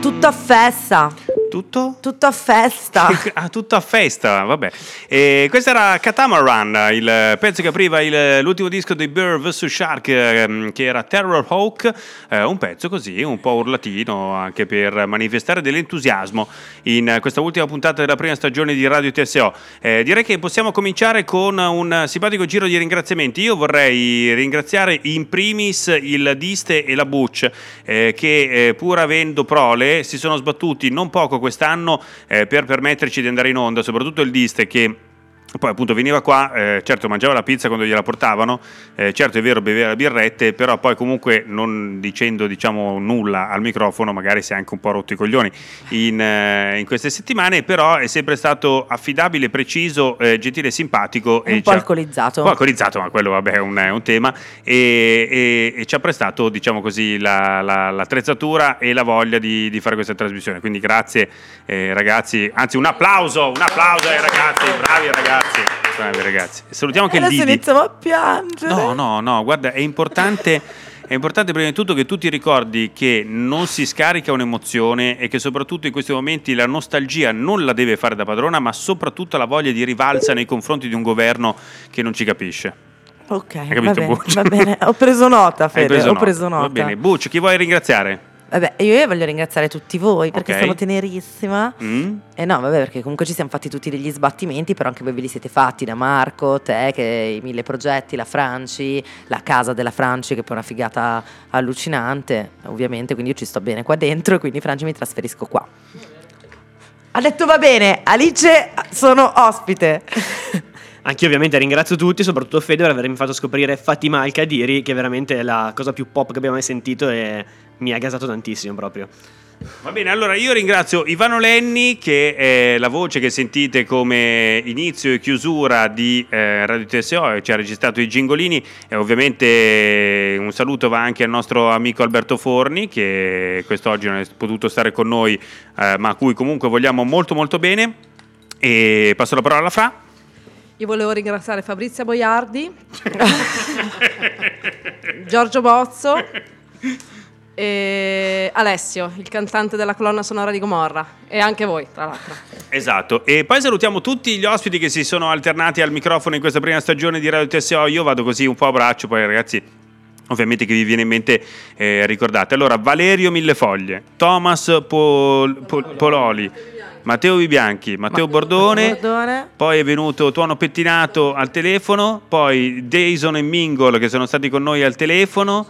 Tutto a festa. Tutto? Tutto a festa. Ah, tutto a festa, vabbè. E questo era Catamaran, il pezzo che apriva il- l'ultimo disco dei Burr vs. Shark, ehm, che era Terror Hawk, eh, un pezzo così, un po' urlatino, anche per manifestare dell'entusiasmo in questa ultima puntata della prima stagione di Radio TSO. Eh, direi che possiamo cominciare con un simpatico giro di ringraziamenti. Io vorrei ringraziare in primis il Diste e la Butch, eh, che eh, pur avendo prole si sono sbattuti non poco quest'anno eh, per permetterci di andare in onda, soprattutto il Diste che poi appunto veniva qua, eh, certo mangiava la pizza quando gliela portavano, eh, certo è vero beveva birrette, però poi comunque non dicendo diciamo nulla al microfono, magari si è anche un po' rotto i coglioni in, eh, in queste settimane, però è sempre stato affidabile, preciso, eh, gentile e simpatico. e Un po' alcolizzato. Un po' alcolizzato, ma quello vabbè è un, è un tema, e, e- e ci ha prestato diciamo così la- la- l'attrezzatura e la voglia di, di fare questa trasmissione, quindi grazie eh, ragazzi, anzi un applauso, un applauso ai ragazzi, bravi ragazzi. Bravi ragazzi. Salutiamo anche il Adesso Didi. iniziamo a piangere. No, no, no, guarda, è importante, È importante prima di tutto che tu ti ricordi che non si scarica un'emozione e che soprattutto in questi momenti la nostalgia non la deve fare da padrona, ma soprattutto la voglia di rivalsa nei confronti di un governo che non ci capisce. Ok, va bene, va bene. Ho preso nota, Fede, preso ho nota. preso nota. Va bene, Bucci, chi vuoi ringraziare? Vabbè, io voglio ringraziare tutti voi perché Ok. sono tenerissima. Mm? E no, vabbè, perché comunque ci siamo fatti tutti degli sbattimenti, però anche voi ve li siete fatti da Marco, te, che i mille progetti, la Franci, la casa della Franci, che poi è una figata allucinante, ovviamente, quindi io ci sto bene qua dentro, e quindi Franci mi trasferisco qua. Ha detto va bene, Alice sono ospite. Anche io ovviamente ringrazio tutti, soprattutto Fede per avermi fatto scoprire Fatima Al-Kadiri, che è veramente la cosa più pop che abbiamo mai sentito e mi ha gasato tantissimo proprio. Va bene, allora io ringrazio Ivano Lenni che è la voce che sentite come inizio e chiusura di eh, Radio TSO e ci ha registrato i gingolini e ovviamente un saluto va anche al nostro amico Alberto Forni che quest'oggi non è potuto stare con noi eh, ma a cui comunque vogliamo molto molto bene e passo la parola alla Fra. Io volevo ringraziare Fabrizia Boiardi, Giorgio Bozzo e Alessio, il cantante della colonna sonora di Gomorra e anche voi, tra l'altro. Esatto, e poi salutiamo tutti gli ospiti che si sono alternati al microfono in questa prima stagione di Radio TSO. Io vado così un po' a braccio, poi ragazzi, ovviamente che vi viene in mente eh, ricordate. Allora, Valerio Millefoglie, Thomas Pol- Pol- Pololi, Matteo Bibianchi, Matteo Bordone. Bordone. Poi è venuto Tuono Pettinato al telefono, poi Dayson e Mingol che sono stati con noi al telefono.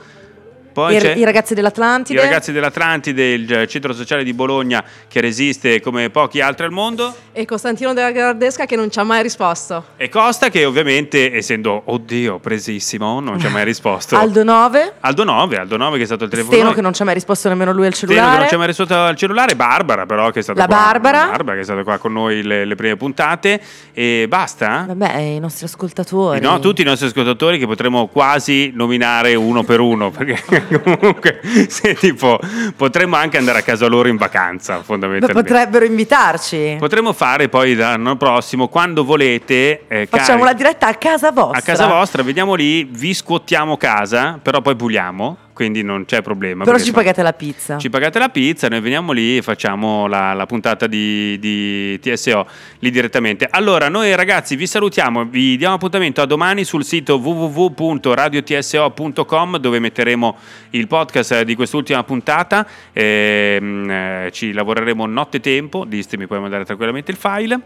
Poi I, i ragazzi dell'Atlantide. i ragazzi dell'Atlantide, il centro sociale di Bologna che resiste come pochi altri al mondo. E Costantino della Gardesca che non ci ha mai risposto. E Costa che ovviamente, essendo, oddio, presissimo, non ci ha mai risposto. Aldo 9. Aldo 9, Aldo 9 che è stato al telefono. Steno che non ci ha mai risposto nemmeno lui al Steno che non cellulare. ci ha mai risposto al cellulare, Barbara però che è stata La qua. Barbara. Barbara che è stata qua con noi le, le prime puntate. E basta? Vabbè, i nostri ascoltatori. No, tutti i nostri ascoltatori che potremmo quasi nominare uno per uno, perché comunque se tipo potremmo anche andare a casa loro in vacanza, Beh, fondamentalmente. potrebbero invitarci. Potremmo fare poi l'anno prossimo, quando volete, eh, Facciamo cari- la diretta a casa vostra. a casa vostra, veniamo lì, vi scuottiamo casa, però poi puliamo, quindi non c'è problema. Però ci insomma, pagate la pizza. ci pagate la pizza, noi veniamo lì e facciamo la, la puntata di, di TSO lì direttamente. Allora, noi ragazzi vi salutiamo, vi diamo appuntamento a domani sul sito www.radiotso.com dove metteremo il podcast di quest'ultima puntata. Ehm, eh, ci lavoreremo notte tempo, Distri mi puoi mandare tranquillamente il file.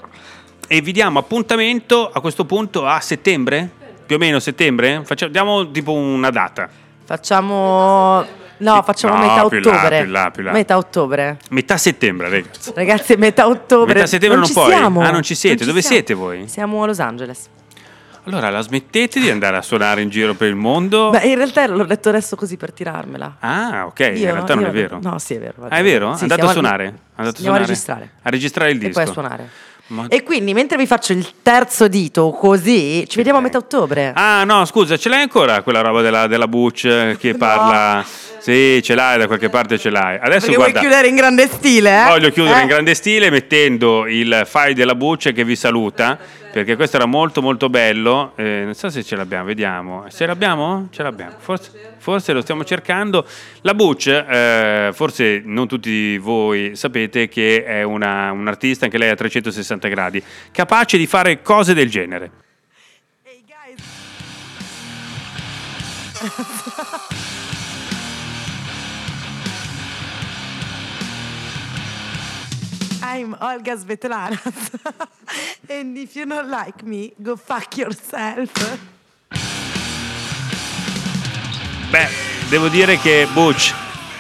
E vi diamo appuntamento a questo punto a settembre? Più o meno settembre? Facciamo, diamo tipo una data. Facciamo. No, facciamo No, metà più in là, ottobre. più in là, più in là. Metà ottobre. Metà settembre, ragazzi. Ragazzi, metà ottobre. Metà settembre non, ci puoi? Siamo. Ah, non ci siete? ci Dove siamo. siete voi? Siamo a Los Angeles. Allora, la smettete di andare a suonare in giro per il mondo? Beh, in realtà l'ho detto adesso così per tirarmela. ah, ok, in Io- realtà non è vero. No, sì, è vero. Ah, è vero? Sì, Andate a suonare? Andate a Andiamo a suonare? registrare. A registrare il E disco. poi a suonare. Ma- E quindi, mentre vi faccio il terzo dito così, ci vediamo a metà ottobre. Ah, no, scusa, ce l'hai ancora quella roba della, della Butch eh, che parla... Sì, ce l'hai, da qualche parte ce l'hai. Adesso Perché guarda... vuoi chiudere in grande stile, eh? Voglio chiudere Eh? in grande stile mettendo il file della Bucce che vi saluta, perché questo era molto molto bello. Eh, non so se ce l'abbiamo, vediamo. Ce l'abbiamo? Ce l'abbiamo. Forse, forse lo stiamo cercando. La Bucce, eh, forse non tutti voi sapete che è una, un'artista, anche lei a 360 gradi, capace di fare cose del genere. I'm Olga Svetlana. And if you don't like me, go fuck yourself. Beh, devo dire che Butch,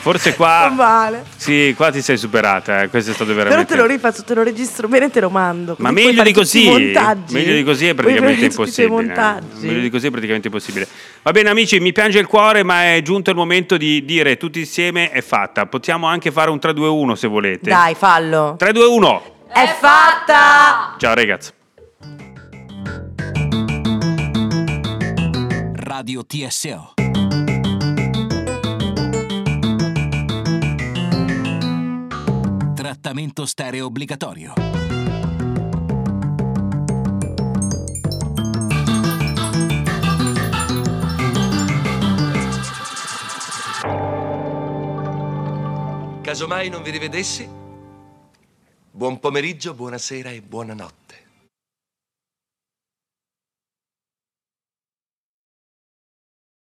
forse qua... Non male. Sì, qua ti sei superata, eh. questo è stato Però veramente... te lo rifaccio, te lo registro bene e te lo mando. Ma meglio di così, meglio di così è praticamente impossibile. eh. Meglio di così è praticamente impossibile. Va bene amici, mi piange il cuore, ma è giunto il momento di dire tutti insieme è fatta. Possiamo anche fare un 3-2-1 se volete. Dai, fallo. 3-2-1. È fatta! Ciao ragazzi. Radio TSO. trattamento stereo obbligatorio. Casomai non vi rivedessi, buon pomeriggio, buonasera e buonanotte.